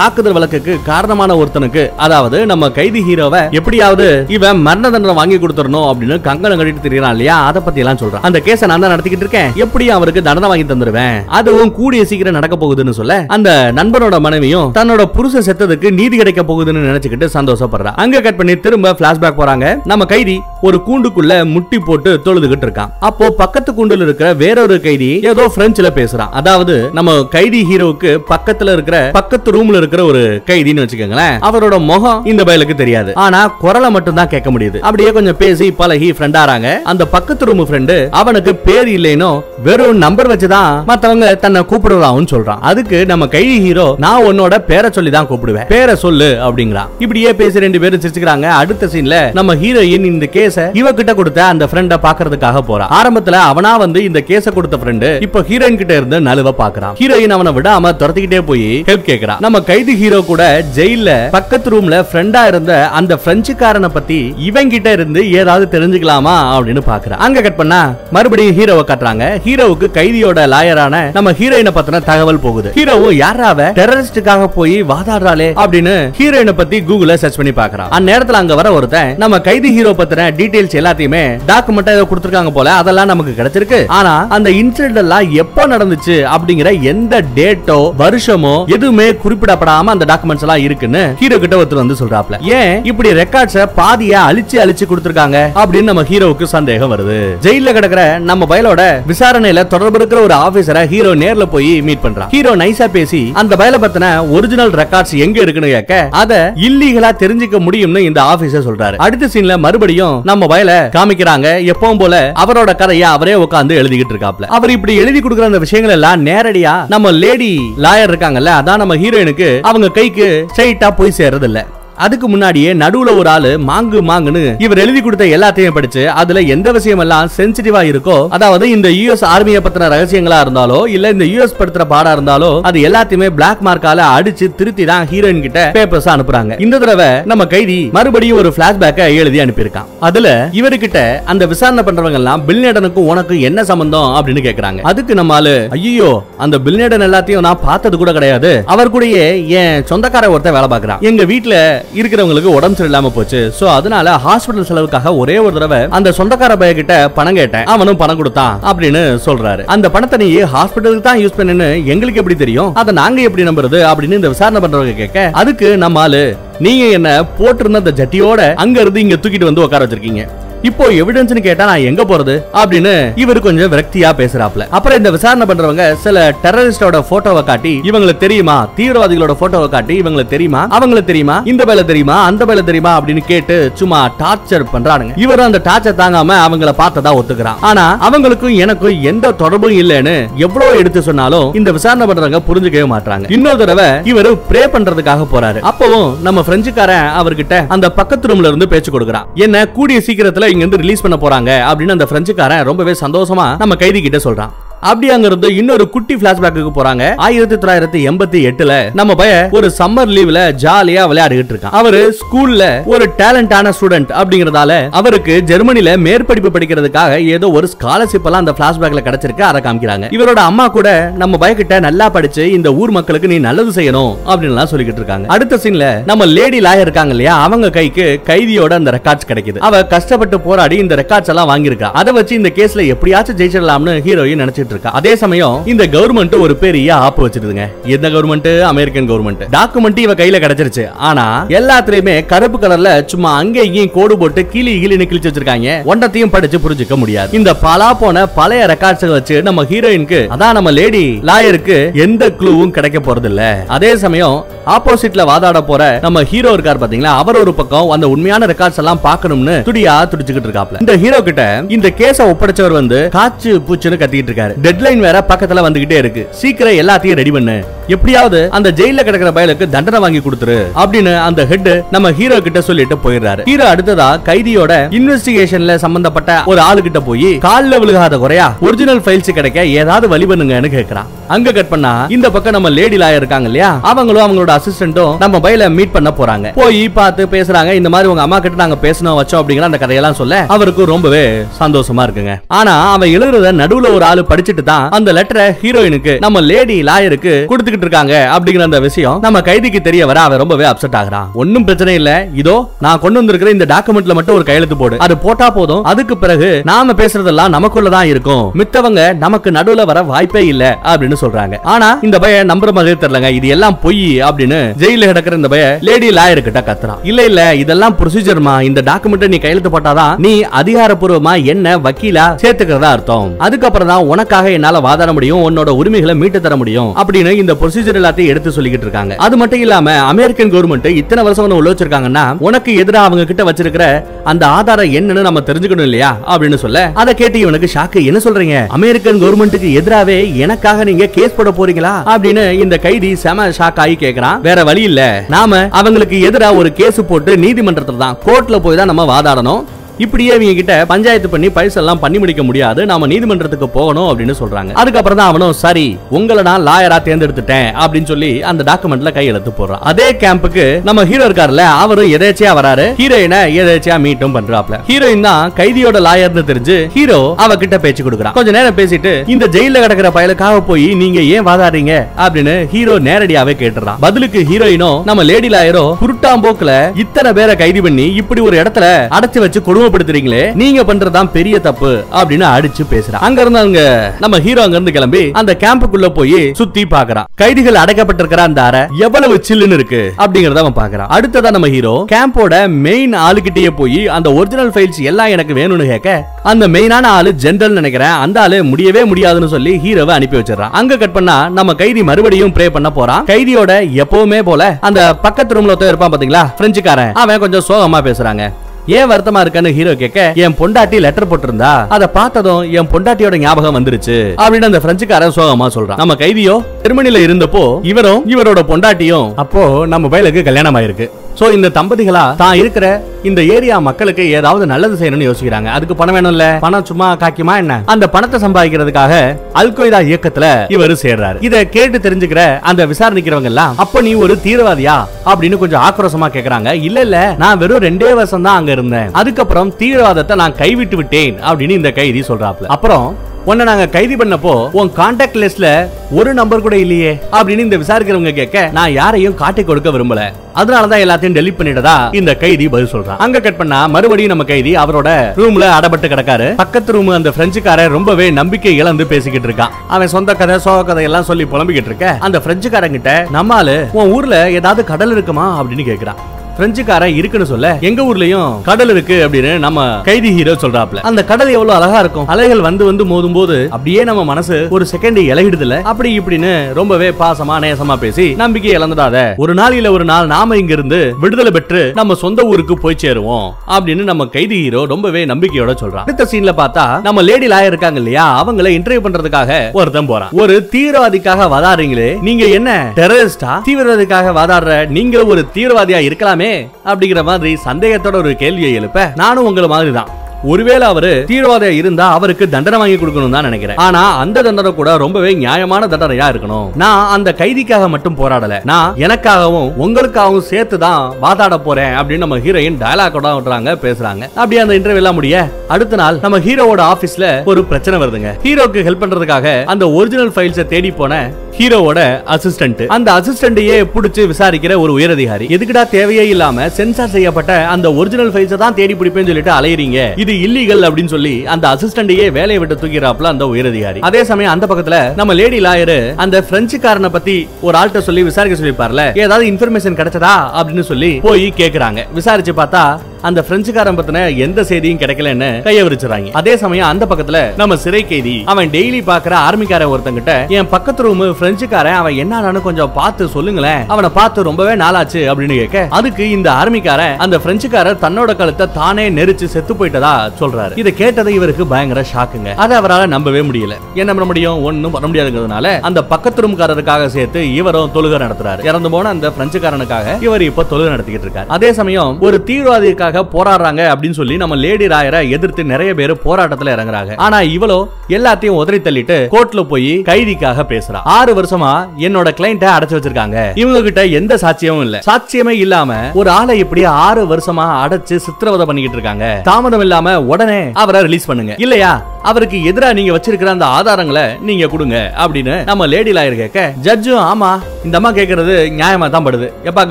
தாக்குதல் வழக்குக்கு காரணமான ஒருத்தனுக்கு அதாவது நம்ம கைதி ஹீரோவை எப்படியாவது இவன் மரண தண்டனை வாங்கி கொடுத்துடணும் அப்படின்னு கங்கணம் கட்டிட்டு தெரியறான் இல்லையா? அதை பத்தி எல்லாம் சொல்றான். அந்த கேஸை நான் தான் நடத்திக்கிட்டு இருக்கேன். எப்படியும் அவருக்கு தண்டனை வாங்கி தந்துருவேன். அதுவும் கூடிய சீக்கிரம் நடக்க போகுதுன்னு சொல்ல அந்த நண்பனோட மனைவியும் தன்னோட புருஷ செத்ததுக்கு நீதி கிடைக்க போகுதுன்னு நினைச்சுக்கிட்டு சந்தோஷப்படுறா. அங்க கட் பண்ணி திரும்ப பிளாஷ்பேக் போறாங்க. நம்ம கைதி ஒரு கூண்டுக்குள்ள முட்டி போட்டு தொழுதுகிட்டு இருக்கான். அப்போ பக்கத்து கூண்டுல இருக்கிற வேறொரு கைதி ஏதோ பிரெஞ்சுல பேசுறான். அதாவது நம்ம கைதி ஹீரோவுக்கு பக்கத்துல இருக்கிற பக்கத்து ரூம்ல இருக்கிற ஒரு கைதின்னு வச்சுக்கோங்களேன். அவரோட முகம் இந்த பயலுக்கு தெரியாது. ஆனா குரலை மட்டும் தான் கேட்க முடியுது. அப்படியே கொஞ்சம் பேசி பழகி ஃப்ரெண்ட் ஆறாங்க. அந்த பக்கத்து ரூம் ஃப்ரெண்டு அவனுக்கு பேர் இல்லைனோ வெறும் நம்பர் வச்சுதான் மத்தவங்க தன்னை கூப்பிடுறதாவும் சொல்றான். அதுக்கு நம்ம கைதி ஹீரோ நான் உன்னோட பேரை சொல்லி தான் கூப்பிடுவேன். பேரை சொல்லு அப்படிங்கிறான். இப்படியே பேசி ரெண்டு பேரும் சிரிச்சுக்கிறாங்க. அடுத்த சீன்ல நம்ம ஹீரோயின் இந்த கேஸ இவ கிட்ட கொடுத்த அந்த ஃப்ரெண்ட பாக்குறதுக்காக போறான். ஆரம்பத்துல அவனா வந்து இந்த கேஸ கொடுத்த ஃப்ரெண்டு இப்ப ஹீரோயின் கிட்ட இருந்து நழுவ பாக்குறான் ஹீரோயின் அவனை விடாம துரத்திக்கிட்டே போய் ஹெல்ப் கேக்குறான். நம்ம கைதி ஹீரோ கூட ஜெயில பக்கத்து ரூம்ல ஃப்ரெண்டா இருந்த அந்த பிரெஞ்சுக்காரனை பத்தி இவன் கிட்ட இருந்து ஏதாவது தெரிஞ்சுக்கலாமா அப்படின்னு பாக்குறான் அங்க கட் பண்ணா மறுபடியும் ஹீரோவை கட்டுறாங்க. ஹீரோவுக்கு கைதியோட லாயரான நம்ம ஹீரோயினை பத்தின தகவல் போகுது. ஹீரோவும் யாராவ? டெரரிஸ்டுக்காக போய் வாதாடுறாளே அப்படின்னு ஹீரோயினை பத்தி கூகுள சர்ச் பண்ணி பாக்குறான் அந்நேரத்துல அங்க வர ஒருத்தன் நம்ம கைதி ஹீரோ பத்தின டீடைல்ஸ் எல்லாத்தையுமே டாக்குமெண்டா ஏதோ கொடுத்துருக்காங்க போல அதெல்லாம் நமக்கு கிடைச்சிருக்கு. ஆனா அந்த இன்சிடென்ட் எல்லாம் எப்போ நடந்துச்சு அப்படிங்கிற எந்த டேட்டோ வருஷமோ எதுவுமே குறிப்பிடப்படாம அந்த டாக்குமெண்ட்ஸ் எல்லாம் இருக்குன்னு ஹீரோ கிட்ட ஒருத்தர் வந்து சொல்றாப்ல. ஏன் இப்படி ரெக்கார்ட்ஸ பாதியா அழிச்சு அழிச்சு கொடுத்துருக்காங்க அப்படின்னு நம்ம ஹீரோவுக்கு சந்தேகம் வருது. ஜெயில கிடக்குற நம்ம பயலோட விச விசாரணையில தொடர்பு இருக்கிற ஒரு ஆபீசரை ஹீரோ நேர்ல போய் மீட் பண்றான். ஹீரோ நைஸா பேசி அந்த பயல பத்தின ஒரிஜினல் ரெக்கார்ட்ஸ் எங்க இருக்குன்னு கேட்க அத இல்லீகலா தெரிஞ்சுக்க முடியும்னு இந்த ஆபீசர் சொல்றாரு. அடுத்த சீன்ல மறுபடியும் நம்ம பயல காமிக்கிறாங்க எப்பவும் போல அவரோட கதையை அவரே உட்காந்து எழுதிக்கிட்டு இருக்காப்ல. அவர் இப்படி எழுதி கொடுக்குற அந்த விஷயங்கள் எல்லாம் நேரடியா நம்ம லேடி லாயர் இருக்காங்கல்ல அதான் நம்ம ஹீரோயினுக்கு அவங்க கைக்கு ஸ்ட்ரைட்டா போய் சேர்றது இல்ல அதுக்கு முன்னாடியே நடுவுல ஒரு ஆளு மாங்கு மாங்குன்னு இவர் எழுதி கொடுத்த எல்லாத்தையும் படிச்சு அதுல எந்த விஷயம் எல்லாம் சென்சிட்டிவா இருக்கோ அதாவது இந்த யுஎஸ் ஆர்மியை பத்தின ரகசியங்களா இருந்தாலோ இல்ல இந்த யூஎஸ் படுத்துற பாடா இருந்தாலோ அது எல்லாத்தையுமே பிளாக் மார்க்கால அடிச்சு திருத்தி தான் ஹீரோயின் கிட்ட பேப்பர்ஸ் அனுப்புறாங்க. இந்த தடவை நம்ம கைதி மறுபடியும் ஒரு பிளாஷ்பேக்க எழுதி அனுப்பியிருக்கான். அதுல இவர்கிட்ட அந்த விசாரணை பண்றவங்க எல்லாம் பில்நேடனுக்கும் உனக்கும் என்ன சம்பந்தம் அப்படின்னு கேக்குறாங்க. அதுக்கு நம்ம ஐயோ அந்த பில்நேடன் எல்லாத்தையும் நான் பார்த்தது கூட கிடையாது. அவர் கூடயே என் சொந்தக்கார ஒருத்தன் வேலை பார்க்கறான். எங்க வீட்டுல இருக்கிறவங்களுக்கு உடம்பு சரியில்லாம போச்சு. சோ அதனால ஹாஸ்பிடல் செலவுக்காக ஒரே ஒரு தடவை அந்த சொந்தக்கார பைய கிட்ட பணம் கேட்டேன். அவனும் பணம் கொடுத்தான் அப்படின்னு சொல்றாரு. அந்த பணத்தை நீ ஹாஸ்பிடலுக்கு தான் யூஸ் பண்ணுன்னு எங்களுக்கு எப்படி தெரியும்? அதை நாங்க எப்படி நம்புறது அப்படின்னு இந்த விசாரணை பண்றவங்க கேட்க அதுக்கு நம்ம ஆளு நீங்க என்ன போட்டிருந்த அந்த ஜட்டியோட அங்க இருந்து இங்க தூக்கிட்டு வந்து உட்கார வச்சிருக்கீங்க. இப்போ எவிடன்ஸ்னு கேட்டா நான் எங்க போறது? அப்படின்னு இவர் கொஞ்சம் விரக்தியா பேசுறாப்ல அப்புறம் இந்த விசாரணை பண்றவங்க சில டெரரிஸ்டோட போட்டோவை காட்டி இவங்களுக்கு தெரியுமா? தீவிரவாதிகளோட போட்டோவை காட்டி இவங்களுக்கு தெரியுமா? அவங்களுக்கு தெரியுமா? இந்த வேலை தெரியுமா? அந்த வேலை தெரியுமா? அப்படின்னு கேட்டு சும்மா டார்ச்சர் பண்றானுங்க. இவரும் அந்த டார்ச்சர் தாங்காம அவங்கள பார்த்ததா ஒத்துக்கிறான். ஆனா அவங்களுக்கும் எனக்கும் எந்த தொடர்பும் இல்லைன்னு எவ்வளவு எடுத்து சொன்னாலும் இந்த விசாரணை பண்றவங்க புரிஞ்சுக்கவே மாட்டாங்க இன்னொரு தடவை இவரு ப்ரே பண்றதுக்காக போறாரு. அப்பவும் நம்ம பிரெஞ்சுக்காரன் அவர்கிட்ட அந்த பக்கத்து ரூம்ல இருந்து பேச்சு கொடுக்குறான். என்ன கூடிய சீக்கிரத்துல இங்க இருந்து ரிலீஸ் பண்ண போறாங்க அப்படின்னு அந்த பிரெஞ்சுக்காரன் ரொம்பவே சந்தோஷமா நம்ம கைதி கிட்ட சொல்றான். அப்படி அங்க இருந்து இன்னொரு குட்டி பிளாஷ்பேக்கு போறாங்க. ஆயிரத்தி தொள்ளாயிரத்தி எண்பத்தி எட்டுல நம்ம பைய ஒரு சம்மர் லீவ்ல ஜாலியா விளையாடிட்டு இருக்கான். அவரு ஸ்கூல்ல ஒரு டேலண்டான ஸ்டூடெண்ட் அப்படிங்கறதால அவருக்கு ஜெர்மனில மேற்படிப்பு படிக்கிறதுக்காக ஏதோ ஒரு ஸ்காலர்ஷிப் எல்லாம் அந்த பிளாஷ்பேக்ல கிடைச்சிருக்கு அதை காமிக்கிறாங்க. இவரோட அம்மா கூட நம்ம பயக்கிட்ட நல்லா படிச்சு இந்த ஊர் மக்களுக்கு நீ நல்லது செய்யணும் அப்படின்னு எல்லாம் சொல்லிக்கிட்டு இருக்காங்க. அடுத்த சீன்ல நம்ம லேடி லாயர் இருக்காங்க இல்லையா அவங்க கைக்கு கைதியோட அந்த ரெக்கார்ட்ஸ் கிடைக்குது. அவ கஷ்டப்பட்டு போராடி இந்த ரெக்கார்ட்ஸ் எல்லாம் வாங்கியிருக்கா. அதை வச்சு இந்த கேஸ்ல எப்படியாச்சும் ஜெயிச்சிடலாம்னு ஹீரோயின் நினைச்சிட்டு இருக்கா அதே சமயம் இந்த கவர்மெண்ட் ஒரு பெரிய ஆப்பு வச்சிருதுங்க எந்த கவர்மெண்ட் அமெரிக்கன் கவர்மெண்ட் டாக்குமெண்ட் இவ கையில கிடைச்சிருச்சு. ஆனா எல்லாத்துலயுமே கருப்பு கலர்ல சும்மா அங்க இங்கேயும் கோடு போட்டு கிளி கீழி கிழிச்சு வச்சிருக்காங்க. ஒன்றத்தையும் படிச்சு புரிஞ்சுக்க முடியாது. இந்த பலா போன பழைய ரெக்கார்ட்ஸ் வச்சு நம்ம ஹீரோயினுக்கு அதான் நம்ம லேடி லாயருக்கு எந்த க்ளூவும் கிடைக்க போறது இல்ல அதே சமயம் ஆப்போசிட்ல வாதாட போற நம்ம ஹீரோ இருக்கார் பாத்தீங்களா? அவர் ஒரு பக்கம் அந்த உண்மையான ரெக்கார்ட்ஸ் எல்லாம் பாக்கணும்னு துடியா துடிச்சுக்கிட்டு இருக்காப்ல. இந்த ஹீரோ கிட்ட இந்த கேஸ ஒப்படைச்சவர் வந்து காச்சு பூச்சுன்னு கத்திட்டு இருக்காரு. டெட்லைன் வேற பக்கத்துல வந்துகிட்டே இருக்கு. சீக்கிரம் எல்லாத்தையும் ரெடி பண்ணு. எப்படியாவது அந்த ஜெயில கிடக்கிற பயலுக்கு தண்டனை வாங்கி கொடுத்துரு அப்படின்னு அந்த ஹெட் நம்ம ஹீரோ கிட்ட சொல்லிட்டு போயிடுறாரு. ஹீரோ அடுத்ததா கைதியோட இன்வெஸ்டிகேஷன்ல சம்பந்தப்பட்ட ஒரு ஆளு கிட்ட போய் கால்ல விழுகாத குறையா? ஒரிஜினல் ஃபைல்ஸ் கிடைக்க ஏதாவது வழி பண்ணுங்கன்னு கேக்குறான். அங்க கட் பண்ணா இந்த பக்கம் நம்ம லேடி லாயர் இருக்காங்க இல்லையா? அவங்களும் அவங்களோட அசிஸ்டன்ட்டும் நம்ம பையில மீட் பண்ண போறாங்க. போய் பார்த்து பேசுறாங்க இந்த மாதிரி உங்க அம்மா கிட்ட நாங்க பேசணும் வச்சோம் அப்படிங்கிற அந்த கதையெல்லாம் சொல்ல அவருக்கு ரொம்பவே சந்தோஷமா இருக்குங்க. ஆனா அவன் எழுதுறத நடுவுல ஒரு ஆளு படிச்சுட்டு தான் அந்த லெட்டரை ஹீரோயினுக்கு நம்ம லேடி லாயருக்கு கொடுத்துக்கிட்டு இருக்காங்க அப்படிங்கிற அந்த விஷயம் நம்ம கைதிக்கு தெரிய வர அவன் ரொம்பவே அப்செட் ஆகுறான். ஒன்னும் பிரச்சனை இல்ல. இதோ நான் கொண்டு வந்திருக்கிற இந்த டாக்குமெண்ட்ல மட்டும் ஒரு கையெழுத்து போடு. அது போட்டா போதும். அதுக்கு பிறகு நாம பேசுறதெல்லாம் நமக்குள்ளதான் இருக்கும். மித்தவங்க நமக்கு நடுவுல வர வாய்ப்பே இல்ல அப்படின்னு சொல்றாங்க. ஆனா இந்த பய நம்புற மாதிரி தெரியலங்க. இது எல்லாம் பொய் அப்படின்னு ஜெயில கிடக்குற இந்த பய லேடி லாயர் கிட்ட கத்துறான். இல்ல இல்ல இதெல்லாம் ப்ரொசீஜர்மா இந்த டாக்குமெண்ட் நீ கையெழுத்து போட்டாதான் நீ அதிகாரப்பூர்வமா என்ன வக்கீலா சேர்த்துக்கிறதா அர்த்தம். அதுக்கப்புறம் தான் உனக்காக என்னால வாதாட முடியும். உன்னோட உரிமைகளை மீட்டு தர முடியும். அப்படின்னு இந்த ப்ரொசீஜர் எல்லாத்தையும் எடுத்து சொல்லிக்கிட்டு இருக்காங்க. அது மட்டும் இல்லாம அமெரிக்கன் கவர்மெண்ட் இத்தனை வருஷம் ஒன்று உள்ள வச்சிருக்காங்கன்னா உனக்கு எதிராக அவங்க கிட்ட வச்சிருக்கிற அந்த ஆதாரம் என்னன்னு நம்ம தெரிஞ்சுக்கணும் இல்லையா? அப்படின்னு சொல்ல அதை கேட்டு இவனுக்கு ஷாக்கு என்ன சொல்றீங்க? அமெரிக்கன் கவர்மெண்ட்டுக்கு எதிராகவே எனக்காக நீங்க கேஸ் போட போறீங்களா? அப்படின்னு இந்த கைதி செம ஷாக் ஆகி கேட்கிறான் வேற வழி இல்ல. நாம அவங்களுக்கு எதிராக ஒரு கேஸ் போட்டு நீதிமன்றத்துல தான் கோர்ட்ல போய் தான் நம்ம வாதாடணும். இப்படியே இவங்க கிட்ட பஞ்சாயத்து பண்ணி பைசெல்லாம் பண்ணி முடிக்க முடியாது. நாம நீதிமன்றத்துக்கு போகணும் அப்படின்னு சொல்றாங்க. அதுக்கப்புறம் தான் அவனும் சரி உங்களை நான் லாயரா தேர்ந்தெடுத்துட்டேன் அப்படின்னு சொல்லி அந்த டாக்குமெண்ட்ல கையெழுத்து போடுறான். அதே கேம்புக்கு நம்ம ஹீரோ இருக்காருல்ல அவரும் எதேச்சியா வராரு? ஹீரோயினை எதேச்சியா மீட்டும் பண்றாப்ல. ஹீரோயின் தான் கைதியோட லாயர்னு தெரிஞ்சு ஹீரோ அவகிட்ட பேச்சு கொடுக்குறான். கொஞ்ச நேரம் பேசிட்டு இந்த ஜெயில கிடக்குற பயலுக்காக போய் நீங்க ஏன் வாதாடுறீங்க? அப்படின்னு ஹீரோ நேரடியாவே கேட்டுறான். பதிலுக்கு ஹீரோயினோ நம்ம லேடி லாயரோ குருட்டாம்போக்குல இத்தனை பேரை கைது பண்ணி இப்படி ஒரு இடத்துல அடைச்சு வச்சு கொடுமைப்படுத்துறீங்களே நீங்க பண்றதுதான் பெரிய தப்பு அப்படின்னு அடிச்சு பேசுறான் அங்க இருந்து அங்க நம்ம ஹீரோ அங்க இருந்து கிளம்பி அந்த கேம்புக்குள்ள போய் சுத்தி பாக்குறான் கைதிகள் அடைக்கப்பட்டிருக்கிற அந்த அறை எவ்வளவு சில்லுன்னு இருக்கு அப்படிங்கறத அவன் பாக்குறான் அடுத்ததா நம்ம ஹீரோ கேம்போட மெயின் ஆளுகிட்டயே போய் அந்த ஒரிஜினல் ஃபைல்ஸ் எல்லாம் எனக்கு வேணும்னு கேட்க அந்த மெயினான ஆளு ஜென்ரல் நினைக்கிறேன். அந்த ஆளு முடியவே முடியாதுன்னு சொல்லி ஹீரோவை அனுப்பி வச்சிடறான் அங்க கட் பண்ணா நம்ம கைதி மறுபடியும் ப்ரே பண்ண போறான் கைதியோட எப்பவுமே போல அந்த பக்கத்து ரூம்ல ஒருத்தன் இருப்பான் பாத்தீங்களா? பிரெஞ்சுக்காரன் அவன் கொஞ்சம் சோகமா பேசுறாங்க. ஏன் வருத்தமா இருக்கான்னு ஹீரோ கேட்க என் பொண்டாட்டி லெட்டர் போட்டிருந்தா அதை பார்த்ததும் என் பொண்டாட்டியோட ஞாபகம் வந்துருச்சு. அப்படின்னு அந்த பிரெஞ்சுக்காரன் சோகமா சொல்றான். நம்ம கைதியோ ஜெர்மனில இருந்தப்போ இவரும் இவரோட பொண்டாட்டியும் அப்போ நம்ம பயலுக்கு கல்யாணம் ஆயிருக்கு சோ இந்த தம்பதிகளா தான் இருக்கிற இந்த ஏரியா மக்களுக்கு ஏதாவது நல்லது செய்யணும்னு யோசிக்கிறாங்க. அதுக்கு பணம் வேணும்ல? பணம் சும்மா காக்கியமா என்ன? அந்த பணத்தை சம்பாதிக்கிறதுக்காக அல்கொய்தா இயக்கத்துல இவர் சேர்றாரு. இத கேட்டு தெரிஞ்சுக்கிற அந்த விசாரணிக்கிறவங்க எல்லாம் அப்ப நீ ஒரு தீவிரவாதியா? அப்படின்னு கொஞ்சம் ஆக்ரோஷமா கேக்குறாங்க. இல்ல இல்ல நான் வெறும் ரெண்டே வருஷம் தான் அங்க இருந்தேன். அதுக்கப்புறம் தீவிரவாதத்தை நான் கைவிட்டு விட்டேன். அப்படின்னு இந்த கைதி சொல்றாப்ல அப்புறம் உன்னை நாங்க கைது பண்ணப்போ உன் கான்டாக்ட் லிஸ்ட்ல ஒரு நம்பர் கூட இல்லையே அப்படின்னு இந்த விசாரிக்கிறவங்க கேட்க நான் யாரையும் காட்டி கொடுக்க விரும்பல. அதனாலதான் எல்லாத்தையும் டெலிட் பண்ணிட்டதா இந்த கைதி பதில் சொல்றான். அங்க கட் பண்ணா மறுபடியும் நம்ம கைதி அவரோட ரூம்ல அடபட்டு கிடக்காரு. பக்கத்து ரூம் அந்த பிரெஞ்சுக்காரன் ரொம்பவே நம்பிக்கை இழந்து பேசிக்கிட்டு இருக்கான். அவன் சொந்த கதை சோக கதை எல்லாம் சொல்லி புலம்பிக்கிட்டு இருக்க. அந்த பிரெஞ்சுக்காரங்கிட்ட நம்மால உன் ஊர்ல ஏதாவது கடல் இருக்குமா அப்படின்னு கேக்குறான். பிரெஞ்சுக்காரன் இருக்குன்னு சொல்ல எங்க ஊர்லயும் கடல் இருக்கு அப்படின்னு நம்ம கைதி ஹீரோ சொல்றாப்ல. அந்த கடல் எவ்வளவு அழகா இருக்கும்? அலைகள் வந்து வந்து மோதும் போது அப்படியே நம்ம மனசு ஒரு செகண்ட் இலகிடுதுல அப்படி இப்படின்னு ரொம்பவே பாசமா நேசமா பேசி நம்பிக்கை இழந்துடாத. ஒரு நாள் இல்ல ஒரு நாள் நாம இங்க இருந்து விடுதலை பெற்று நம்ம சொந்த ஊருக்கு போய் சேருவோம் அப்படின்னு நம்ம கைதி ஹீரோ ரொம்பவே நம்பிக்கையோட சொல்றான். அடுத்த சீன்ல பார்த்தா நம்ம லேடி லாயர் இருக்காங்க இல்லையா? அவங்கள இன்டர்வியூ பண்றதுக்காக ஒருத்தன் போறான். ஒரு தீவிரவாதிக்காக வாதாடுறீங்களே நீங்க என்ன டெரரிஸ்டா தீவிரவாதிக்காக வாதாடுற நீங்களும் ஒரு தீவிரவாதியா இருக்கலாமே அப்படிங்கிற மாதிரி சந்தேகத்தோட ஒரு கேள்வியை எழுப்ப நானும் உங்களை மாதிரி தான் ஒருவேளை அவரு தீவிரவாதியா இருந்தா அவருக்கு தண்டனை வாங்கி கொடுக்கணும் தான் நினைக்கிறேன். ஆனா அந்த தண்டனை கூட ரொம்பவே நியாயமான தண்டனையா இருக்கணும். நான் அந்த கைதிக்காக மட்டும் போராடல. நான் எனக்காகவும் உங்களுக்காகவும் சேர்த்து தான் வாதாட போறேன் அப்படின்னு நம்ம ஹீரோயின் டயலாக் விடுறாங்க பேசுறாங்க. அப்படியே அந்த இன்டர்வியூ எல்லாம் முடிய அடுத்த நாள் நம்ம ஹீரோவோட ஆபீஸ்ல ஒரு பிரச்சனை வருதுங்க. ஹீரோக்கு ஹெல்ப் பண்றதுக்காக அந்த ஒரிஜினல் ஃபைல்ஸை தேடி போன ஹீரோவோட அசிஸ்டன்ட் அந்த அசிஸ்டன்டையே புடிச்சு விசாரிக்கிற ஒரு உயரதிகாரி. எதுக்குடா தேவையே இல்லாம சென்சார் செய்யப்பட்ட அந்த ஒரிஜினல் ஃபைல்ஸை தான் தேடி பிடிப்பேன்னு சொல்லிட்டு அலையிறீங்க. இது இல்லீகல் அப்படின்னு சொல்லி அந்த அசிஸ்டண்டையே வேலையை விட்டு தூக்கிறாப்ல அந்த உயரதிகாரி. அதே சமயம் அந்த பக்கத்துல நம்ம லேடி லாயர் அந்த பிரெஞ்சுக்காரனை பத்தி ஒரு ஆள்கிட்ட சொல்லி விசாரிக்க சொல்லிருப்பார்ல ஏதாவது இன்ஃபர்மேஷன் கிடைச்சதா அப்படின்னு சொல்லி போய் கேக்குறாங்க. விசாரிச்சு பார்த்தா அந்த பிரெஞ்சுக்காரன் பத்தின எந்த செய்தியும் கிடைக்கலன்னு கைய விரிச்சுறாங்க அதே சமயம் அந்த பக்கத்துல நம்ம சிறை கைதி அவன் டெய்லி பாக்குற ஆர்மிக்கார ஒருத்தங்கிட்ட என் பக்கத்து ரூம் பிரெஞ்சுக்காரன் அவன் என்னன்னு கொஞ்சம் பார்த்து சொல்லுங்களேன். அவனை பார்த்து ரொம்பவே நாளாச்சு அப்படின்னு கேட்க அதுக்கு இந்த ஆர்மிக்காரன் அந்த பிரெஞ்சுக்காரர் தன்னோட கழுத்தை தானே நெரிச்சு செத்து போயிட்டதா சொல்றாரு. இதை கேட்டது இவருக்கு பயங்கர ஷாக்குங்க அதை அவரால் நம்பவே முடியல. என்ன பண்ண முடியும்? ஒண்ணும் பண்ண முடியாதுங்கிறதுனால அந்த பக்கத்து ரூம்காரருக்காக சேர்த்து இவரும் தொழுகை நடத்துறாரு. இறந்து போன அந்த பிரெஞ்சுக்காரனுக்காக இவர் இப்ப தொழுகை நடத்திக்கிட்டு இருக்காரு. அதே சமயம் ஒரு தீவிரவாதிக்காக போராடுறாங்க அப்படின்னு சொல்லி நம்ம லேடி ராயரை எதிர்த்து நிறைய பேர் போராட்டத்தில் இறங்குறாங்க. ஆனா இவ்வளோ எல்லாத்தையும் உதறி தள்ளிட்டு கோர்ட்ல போய் கைதிக்காக பேசுறா. ஆறு வருஷமா என்னோட கிளைண்ட அடைச்சு வச்சிருக்காங்க. இவங்க கிட்ட எந்த சாட்சியமும் இல்ல. சாட்சியமே இல்லாம ஒரு ஆளை இப்படி ஆறு வருஷமா அடைச்சு சித்திரவதை பண்ணிக்கிட்டு இருக்காங்க. தாமதம் இல்லாம உடனே அவரை ரிலீஸ் பண்ணுங்க. இல்லையா? அவருக்கு எதிரா நீங்க வச்சிருக்கிற அந்த ஆதாரங்களை நீங்க கொடுங்க அப்படின்னு நம்ம லேடி லாயர் கேட்க ஜட்ஜும் ஆமா இந்த அம்மா கேக்குறது நியாயமா தான் படுது. எப்பா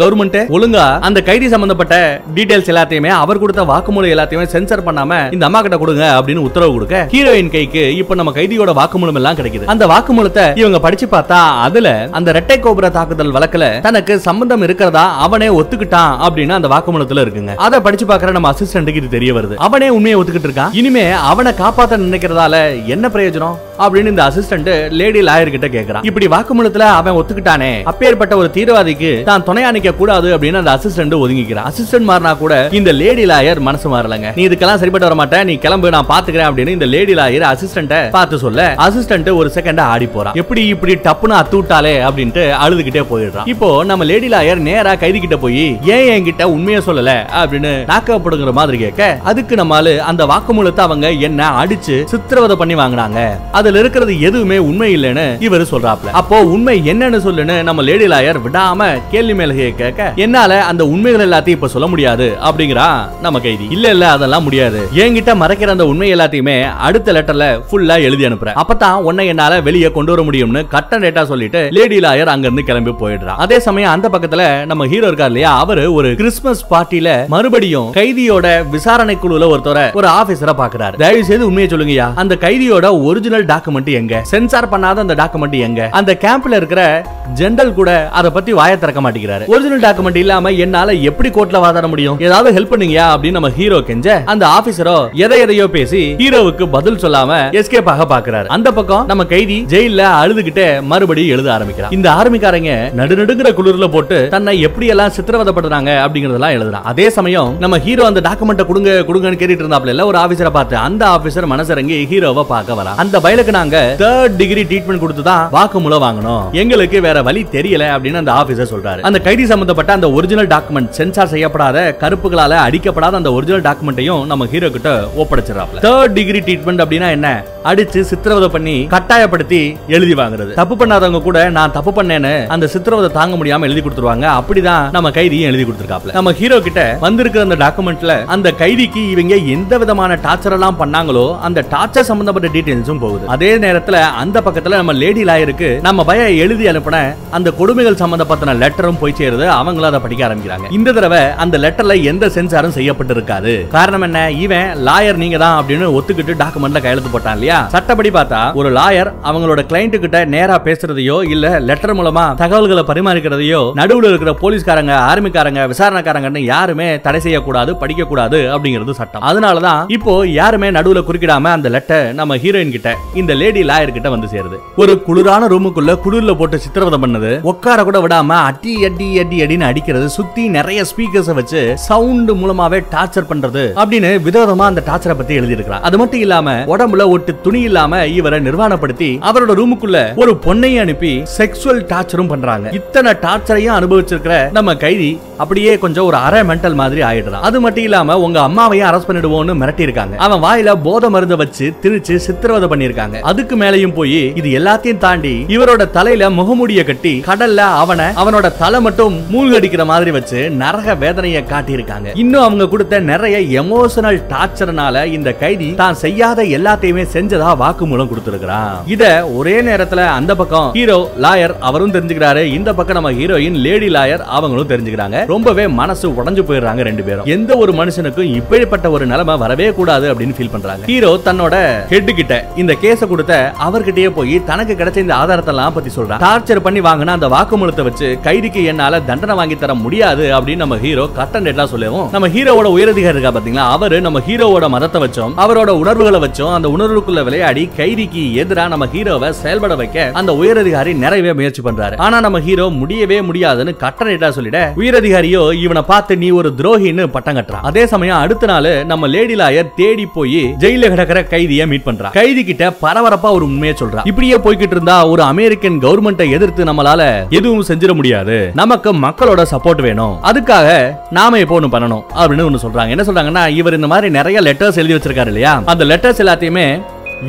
கவர்மெண்ட் ஒழுங்கா அந்த கைதி சம்பந்தப்பட்ட டீடைல்ஸ் எல்லாத்தையுமே அவர் கொடுத்த வாக்குமூலம் எல்லாத்தையுமே சென்சர் பண்ணாம இந்த அம்மா கிட்ட கொடுங்க அப்படின்னு உத்தரவு கொடுக்க ஹீரோயின் கைக்கு இப்ப நம்ம கைதியோட வாக்குமூலம் எல்லாம் கிடைக்குது. அந்த வாக்குமூலத்தை இவங்க படிச்சு பார்த்தா அதுல அந்த ரெட்டை கோபுர தாக்குதல் வழக்குல தனக்கு சம்பந்தம் இருக்கிறதா அவனே ஒத்துக்கிட்டான் அப்படின்னு அந்த வாக்குமூலத்துல இருக்குங்க. அதை படிச்சு பாக்குற நம்ம அசிஸ்டன்ட்டுக்கு இது தெரிய வருது. அவனே உண்மையை ஒத்துக்கிட்டு இருக்கான். இனிமே அவனை காப்பாத்த நினைக்கிறதால என்ன பிரயோஜனம்? அப்படின்னு இந்த அசிஸ்டன்ட் லேடி லாயர் கிட்ட கேக்குறான். இப்படி வாக்குமூலத்துல அவன் ஒத்துக்கிட்டானே. அப்பேற்பட்ட ஒரு தீவிரவாதிக்கு தான் துணையா நிக்க கூடாது அப்படின்னு அந்த அசிஸ்டன்ட் ஒதுங்கிக்கிறான். அசிஸ்டன்ட் மாறினா கூட இந்த லேடி லாயர் மனசு மாறலங்க. நீ இதுக்கெல்லாம் சரிப்பட்டு வர மாட்டேன் நீ கிளம்பு நான் பாத்துக்கிறேன் அப்படின்னு இந்த லேடி லாயர் அசிஸ்டன்ட் பார்த்து சொல்ல அசிஸ்டன்ட் ஒரு செகண்ட் ஆடி போறான். எப்படி இப்படி டப்புன்னு அத்துவிட்டாலே அப்படின்ட்டு அழுதுகிட்டே போயிடுறான். இப்போ நம்ம லேடி லாயர் நேரா கைதி கிட்ட போய் ஏன் என்கிட்ட உண்மையை சொல்லல? அப்படின்னு நாக்கப்படுங்கிற மாதிரி கேட்க அதுக்கு நம்மால அந்த வாக்குமூலத்தை அவங்க என்ன அடிச்சு சித்திரவதை பண்ணி வாங்கினாங்க. அதுல இருக்கிறது எதுவுமே உண்மை இல்லைன்னு இவர் சொல்றாப்ல. அப்போ உண்மை என்னன்னு சொல்லுன்னு நம்ம லேடி லாயர் விடாம கேள்வி மேல கேட்க என்னால அந்த உண்மைகள் எல்லாத்தையும் இப்ப சொல்ல முடியாது அப்படிங்கிறா நம்ம கைதி. இல்ல இல்ல அதெல்லாம் முடியாது. என்கிட்ட மறைக்கிற அந்த உண்மை எல்லாத்தையுமே அடுத்த லெட்டர்ல ஃபுல் ஃபுல்லா எழுதி அனுப்புறேன். அப்பதான் உன்னை என்னால வெளியே கொண்டு வர முடியும்னு கட்ட டேட்டா சொல்லிட்டு லேடி லாயர் அங்க இருந்து கிளம்பி போயிடுறான். அதே சமயம் அந்த பக்கத்துல நம்ம ஹீரோ இருக்கார் இல்லையா அவரு ஒரு கிறிஸ்துமஸ் பார்ட்டில மறுபடியும் கைதியோட விசாரணை குழுல ஒருத்தர ஒரு ஆபீசரை பாக்குறாரு. தயவு செய்து உண்மையை சொல்லுங்கயா அந்த கைதியோட ஒரிஜினல் டாக்குமெண்ட் எங்க? சென்சார் பண்ணாத அந்த டாக்குமெண்ட் எங்க? அந்த கேம்ப்ல இருக்கிற ஜெனரல் கூட அதை பத்தி வாய திறக்க மாட்டேங்கிறாரு. ஒரிஜினல் டாக்குமெண்ட் இல்லாம என்னால எப்படி கோர்ட்ல வாதாட முடியும்? ஏதாவது ஹெல்ப் பண்ணுங்கயா அப்படின்னு நம்ம ஹீரோ கெஞ்ச அந்த ஆபீசரோ எதை எதையோ பேசி ஹீரோவுக்கு பதில் சொல்லாம எஸ் எஸ்கேப் ஆக பாக்குறாரு அந்த பக்கம் நம்ம கைதி ஜெயில அழுதுகிட்டே மறுபடியும் எழுத ஆரம்பிக்கிறான். இந்த ஆர்மிக்காரங்க நடுநடுங்கிற குளிர்ல போட்டு தன்னை எப்படி எல்லாம் சித்திரவதப்படுறாங்க அப்படிங்கறதெல்லாம் எழுதுறான். அதே சமயம் நம்ம ஹீரோ அந்த டாக்குமெண்ட்டை கொடுங்க கொடுங்கன்னு கேட்டுட்டு இருந்தாப்ல ஒரு ஆபீசரை பார்த்து அந்த ஆபீசர் மனசிறங்கி ஹீரோவை பார்க்க வரா அந்த பயலுக்கு நாங்க தேர்ட் டிகிரி ட்ரீட்மெண்ட் கொடுத்து தான் வாக்குமூலம் வாங்கணும். எங்களுக்கு வேற வழி தெரியல அப்படின்னு அந்த ஆபீசர் சொல்றாரு. அந்த கைதி சம்பந்தப்பட்ட அந்த ஒரிஜினல் டாக்குமெண்ட் சென்சார் செய்யப்படாத கருப்புகளால அடிக்கப்படாத அந்த ஒரிஜினல் டாக்குமெண்ட்டையும் நம்ம ஹீரோ கிட்ட ஒப்படைச்சிடறாப்ல தேர்ட் டிகிரி ட்ரீட்மெண்ட் அப்படின்னா என்ன? அடிச்சு சித்திரவதை பண்ணி கட்டாயப்படுத்தி எழுதி வாங்குறது. தப்பு பண்ணாதவங்க கூட நான் தப்பு பண்ணேன்னு அந்த சித்திரவதை தாங்க முடியாம எழுதி கொடுத்துருவாங்க. அப்படிதான் நம்ம கைதியும் எழுதி கொடுத்துருக்காப்ல நம்ம ஹீரோ கிட்ட வந்திருக்கிற அந்த டாக்குமெண்ட்ல அந்த கைதிக்கு இவங்க எந்த விதமான டார்ச்சர் எல்லாம் பண்ணாங்களோ அந்த டார்ச்சர் சம்பந்தப்பட்ட டீடைல்ஸும் போகுது. அதே நேரத்துல அந்த பக்கத்துல நம்ம லேடி லாயருக்கு நம்ம பய எழுதி அனுப்பின அந்த கொடுமைகள் சம்பந்தப்பட்ட லெட்டரும் போய் சேருது. அவங்களும் அதை படிக்க ஆரம்பிக்கிறாங்க. இந்த தடவை அந்த லெட்டர்ல எந்த சென்சாரும் செய்யப்பட்டிருக்காது. காரணம் என்ன? இவன் லாயர் நீங்க தான் அப்படின்னு ஒத்துக்கிட்டு டாக்குமெண்ட்ல கையெழுத்து போட்டான் இல்லையா? சட்டப்படி பார்த்தா ஒரு லாயர் அவங்களோட கிளைண்ட் கிட்ட நேரா பேசுறதையோ இல்ல லெட்டர் மூலமா தகவல்களை பரிமாறிக்கிறதையோ நடுவுல இருக்கிற போலீஸ்காரங்க ஆர்மிக்காரங்க விசாரணைக்காரங்கன்னு யாருமே தடை செய்யக்கூடாது படிக்க கூடாது அப்படிங்கிறது சட்டம். அதனாலதான் இப்போ யாருமே நடுவுல குறுக்கிடாம அந்த லெட்டர் நம்ம ஹீரோயின் கிட்ட இந்த லேடி லாயர் கிட்ட வந்து சேருது. ஒரு குளிரான ரூமுக்குள்ள குளிர்ல போட்டு சித்திரவதை பண்ணது. உட்கார கூட விடாம அடி அடி அடி அடின்னு அடிக்கிறது சுத்தி நிறைய ஸ்பீக்கர்ஸ் வச்சு சவுண்ட் மூலமாவே டார்ச்சர் பண்றது அப்படின்னு விதவிதமா அந்த டார்ச்சரை பத்தி எழுதி அது மட்டும் இல்லாம உடம்புல ஒட்டு துணி இல்லாம இவரை நிர்வாணப்படுத்தி அவரோட ரூமுக்குள்ள ஒரு பொண்ணை அனுப்பி செக்ஸுவல் டார்ச்சரும் பண்றாங்க. இத்தனை டார்ச்சரையும் அனுபவிச்சிருக்கிற நம்ம கைதி அப்படியே கொஞ்சம் ஒரு அரை மென்டல் மாதிரி ஆயிடுறான். அது மட்டும் இல்லாம உங்க அம்மாவையும் அரெஸ்ட் பண்ணிடுவோம்னு மிரட்டி இருக்காங்க அவன் வாயில போத மருந்த வச்சு திணிச்சு சித்திரவதை பண்ணிருக்காங்க அதுக்கு மேலையும் போய் இது எல்லாத்தையும் தாண்டி இவரோட தலையில முகமூடிய கட்டி கடல்ல அவனை அவனோட தலை மட்டும் மூழ்கடிக்கிற மாதிரி வச்சு நரக வேதனையை காட்டியிருக்காங்க. இன்னும் அவங்க கொடுத்த நிறைய எமோஷனல் டார்ச்சர்னால இந்த கைதி தான் செய்யாத எல்லாத்தையுமே செஞ்சு செஞ்சதா வாக்குமூலம் கொடுத்திருக்கிறான். இத ஒரே நேரத்துல அந்த பக்கம் ஹீரோ லாயர் அவரும் தெரிஞ்சுக்கிறாரு. இந்த பக்கம் நம்ம ஹீரோயின் லேடி லாயர் அவங்களும் தெரிஞ்சுக்கிறாங்க. ரொம்பவே மனசு உடஞ்சு போயிடுறாங்க ரெண்டு பேரும். எந்த ஒரு மனுஷனுக்கும் இப்படிப்பட்ட ஒரு நிலைமை வரவே கூடாது அப்படின்னு ஃபீல் பண்றாங்க. ஹீரோ தன்னோட ஹெட் கிட்ட இந்த கேஸ கொடுத்த அவர்கிட்டயே போய் தனக்கு கிடைச்ச இந்த ஆதாரத்தை எல்லாம் பத்தி சொல்றான். டார்ச்சர் பண்ணி வாங்கின அந்த வாக்குமூலத்தை வச்சு கைதிக்கு என்னால தண்டனை வாங்கி தர முடியாது அப்படின்னு நம்ம ஹீரோ கட்டன் டேட்டா சொல்லவும் நம்ம ஹீரோவோட உயரதிகாரி இருக்கா பாத்தீங்களா? அவரு நம்ம ஹீரோவோட மதத்தை வச்சோம் அவரோட உணர்வுகளை வச்சோம் அந்த உணர்வுக்குள்ள விளையாடி கைதிக்கு எதிரா நம்ம ஹீரோவை செயல்பட வைக்க அந்த உயரதிகாரி நிறையவே முயற்சி பண்றாரு. ஆனா நம்ம ஹீரோ முடியவே முடியாதுன்னு கட்டளையிட்டா சொல்லிட உயரதிகாரியோ இவனை பார்த்து நீ ஒரு துரோகின்னு பட்டம் கட்டுறான். அதே சமயம் அடுத்த நாள் நம்ம லேடி லாயர் தேடி போய் ஜெயில கிடக்கிற கைதியை மீட் பண்றான். கைதி கிட்ட பரபரப்பா ஒரு உண்மையை சொல்றான். இப்படியே போய்கிட்டு இருந்தா ஒரு அமெரிக்கன் கவர்மெண்ட்டை எதிர்த்து நம்மளால எதுவும் செஞ்சிட முடியாது. நமக்கு மக்களோட சப்போர்ட் வேணும். அதுக்காக நாம இப்போ ஒண்ணு பண்ணணும் அப்படின்னு ஒண்ணு சொல்றாங்க. என்ன சொல்றாங்கன்னா இவர் இந்த மாதிரி நிறைய லெட்டர்ஸ் எழுதி வச்சிருக்காரு இல்லையா? அந்த லெட்டர்ஸ் எல்லாத்தையுமே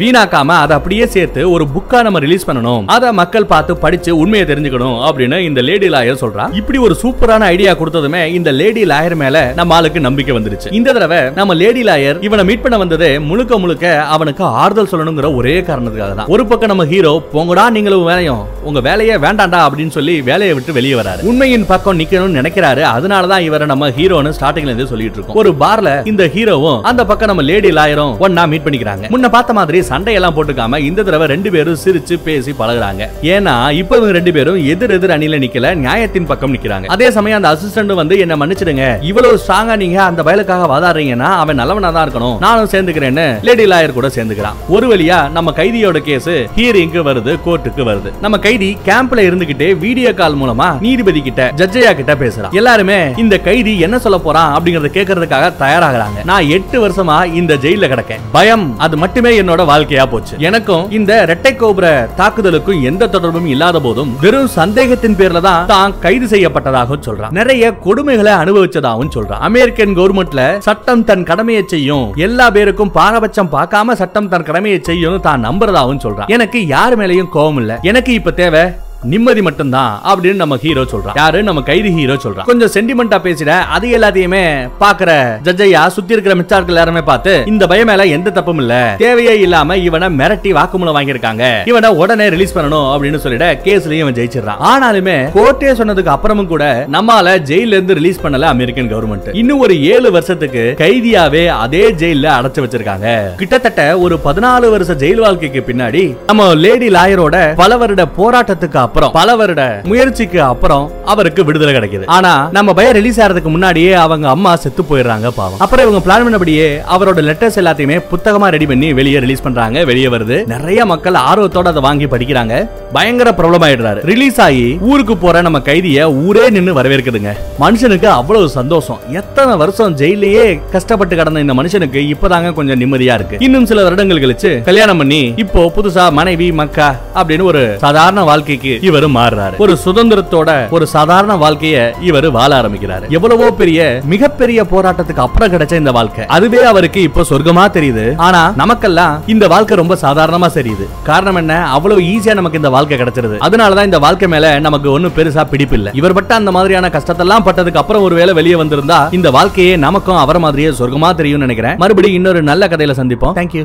வீணாக்காம அதை அப்படியே சேர்த்து ஒரு புக்கா நம்ம ரிலீஸ் பண்ணணும். அதை மக்கள் பார்த்து படிச்சு உண்மையை தெரிஞ்சுக்கணும் அப்படின்னு இந்த லேடி லாயர் சொல்றா. இப்படி ஒரு சூப்பரான ஐடியா கொடுத்ததுமே இந்த லேடி லாயர் மேல நம்ம ஆளுக்கு நம்பிக்கை வந்துருச்சு. இந்த தடவை நம்ம லேடி லாயர் இவனை மீட் பண்ண வந்தது முழுக்க முழுக்க அவனுக்கு ஆறுதல் சொல்லணுங்கிற ஒரே காரணத்துக்காக தான். ஒரு பக்கம் நம்ம ஹீரோ போங்கடா நீங்களும் வேலையும். உங்க வேலையே வேண்டாம்டா அப்படின்னு சொல்லி வேலையை விட்டு வெளியே வராரு. உண்மையின் பக்கம் நிக்கணும்னு நினைக்கிறாரு. அதனாலதான் இவரை நம்ம ஹீரோன்னு ஸ்டார்டிங்ல இருந்து சொல்லிட்டு இருக்கோம். ஒரு பார்ல இந்த ஹீரோவும் அந்த பக்கம் நம்ம லேடி லாயரும் ஒன்னா மீட் பண்ணிக்கிறாங்க. முன்ன பார்த்த மாதிரி சண்டையெல்லாம் போட்டுக்காம இந்த தடவை ரெண்டு பேரும் சிரிச்சு பேசி பழகுறாங்க. ஏன்னா இப்ப இவங்க ரெண்டு பேரும் எதிர் எதிர் அணியில நிக்கல நியாயத்தின் பக்கம் நிக்கிறாங்க. அதே சமயம் அந்த அசிஸ்டன்ட் வந்து என்ன மன்னிச்சிடுங்க இவ்வளவு ஸ்ட்ராங்கா நீங்க அந்த வயலுக்காக வாதாடுறீங்கன்னா அவன் நல்லவனா தான் இருக்கணும். நானும் சேர்ந்துக்கிறேன்னு லேடி லாயர் கூட சேர்ந்துக்கிறான். ஒரு வழியா நம்ம கைதியோட கேஸ் ஹியரிங்க்கு வருது கோர்ட்டுக்கு வருது. நம்ம கைதி கேம்ப்ல இருந்துகிட்டே வீடியோ கால் மூலமா நீதிபதி கிட்ட ஜட்ஜையா கிட்ட பேசுறான். எல்லாருமே இந்த கைதி என்ன சொல்ல போறான் அப்படிங்கறத கேட்கறதுக்காக தயாராகிறாங்க. நான் எட்டு வருஷமா இந்த ஜெயில கிடக்கேன். பயம் அது மட்டுமே என்னோட வாழ்க்கையா போச்சு. எனக்கும் இந்த ரெட்டை கோபுர தாக்குதலுக்கும் எந்த தொடர்பும் இல்லாத போதும் வெறும் சந்தேகத்தின் பேர்ல தான் தான் கைது செய்யப்பட்டதாக சொல்றான். நிறைய கொடுமைகளை அனுபவிச்சதாகவும் சொல்றான். அமெரிக்கன் கவர்மெண்ட்ல சட்டம் தன் கடமையை செய்யும். எல்லா பேருக்கும் பாரபட்சம் பார்க்காம சட்டம் தன் கடமையை செய்யும் தான் நம்புறதாகவும் சொல்றான். எனக்கு யார் மேலயும் கோபம் இல்ல. எனக்கு இப்ப தேவை நிம்மதி மட்டும்தான் அப்படின்னு நம்ம ஹீரோ சொல்றான். யாரு? நம்ம கைதி ஹீரோ சொல்றான். கொஞ்சம் சென்டிமெண்டா பேசிட அது எல்லாத்தையுமே பாக்குற ஜட்ஜையா சுத்தி இருக்கிற மிச்சார்கள் எல்லாருமே பார்த்து இந்த பயம் மேல எந்த தப்பும் இல்ல. தேவையே இல்லாம இவனை மிரட்டி வாக்குமூலம் வாங்கியிருக்காங்க. இவனை உடனே ரிலீஸ் பண்ணணும் அப்படின்னு சொல்லிட கேஸ்லயும் இவன் ஜெயிச்சிடறான். ஆனாலுமே கோர்ட்டே சொன்னதுக்கு அப்புறமும் கூட நம்மால ஜெயில இருந்து ரிலீஸ் பண்ணல அமெரிக்கன் கவர்மெண்ட் இன்னும் ஒரு ஏழு வருஷத்துக்கு கைதியாவே அதே ஜெயில அடைச்சு வச்சிருக்காங்க. கிட்டத்தட்ட ஒரு பதினாலு வருஷ ஜெயில் வாழ்க்கைக்கு பின்னாடி நம்ம லேடி லாயரோட பல வருட போராட்டத்துக்கு அப்புறம் பல வருட முயற்சிக்கு அப்புறம் அவருக்கு விடுதலை கிடைக்குது. ஆனா நம்ம பய ரிலீஸ் ஆகிறதுக்கு முன்னாடியே அவங்க அம்மா செத்து போயிடுறாங்க பாவம். அப்புறம் இவங்க பிளான் பண்ணபடியே அவரோட லெட்டர்ஸ் எல்லாத்தையுமே புத்தகமா ரெடி பண்ணி வெளியே ரிலீஸ் பண்றாங்க வெளியே வருது. நிறைய மக்கள் ஆர்வத்தோட அதை வாங்கி படிக்கிறாங்க. பயங்கர ப்ராப்ளம் ஆயிடுறாரு. ரிலீஸ் ஆகி ஊருக்கு போற நம்ம கைதிய ஊரே நின்னு வரவேற்குதுங்க. மனுஷனுக்கு அவ்வளவு சந்தோஷம். எத்தனை வருஷம் ஜெயிலேயே கஷ்டப்பட்டு கடந்த இந்த மனுஷனுக்கு இப்பதாங்க கொஞ்சம் நிம்மதியா இருக்கு. இன்னும் சில வருடங்கள் கழிச்சு கல்யாணம் பண்ணி இப்போ புதுசா மனைவி மக்கா அப்படின்னு ஒரு சாதாரண வாழ்க்கைக்கு இவர் மாறுறாரு. ஒரு சுதந்திரத்தோட ஒரு சாதாரண வாழ்க்கைய இவரு வாழ ஆரம்பிக்கிறாரு. எவ்வளவோ பெரிய மிகப்பெரிய போராட்டத்துக்கு அப்புறம் கிடைச்ச இந்த வாழ்க்கை. அதுவே அவருக்கு இப்போ சொர்க்கமா தெரியுது. ஆனா நமக்கெல்லாம் இந்த வாழ்க்கை ரொம்ப சாதாரணமா தெரியுது. காரணம் என்ன? அவ்வளவு ஈஸியா நமக்கு இந்த வாழ்க்கை கிடைச்சிருது. அதனாலதான் இந்த வாழ்க்கை மேல நமக்கு ஒண்ணும் பெருசா பிடிப்பு இல்ல. இவர் பட்ட அந்த மாதிரியான கஷ்டத்தெல்லாம் பட்டதுக்கு அப்புறம் ஒருவேளை வெளியே வந்திருந்தா இந்த வாழ்க்கையே நமக்கும் அவர மாதிரியே சொர்க்கமா தெரியும்னு நினைக்கிறேன். மறுபடியும் இன்னொரு நல்ல கதையில சந்திப்போம். தேங்க்யூ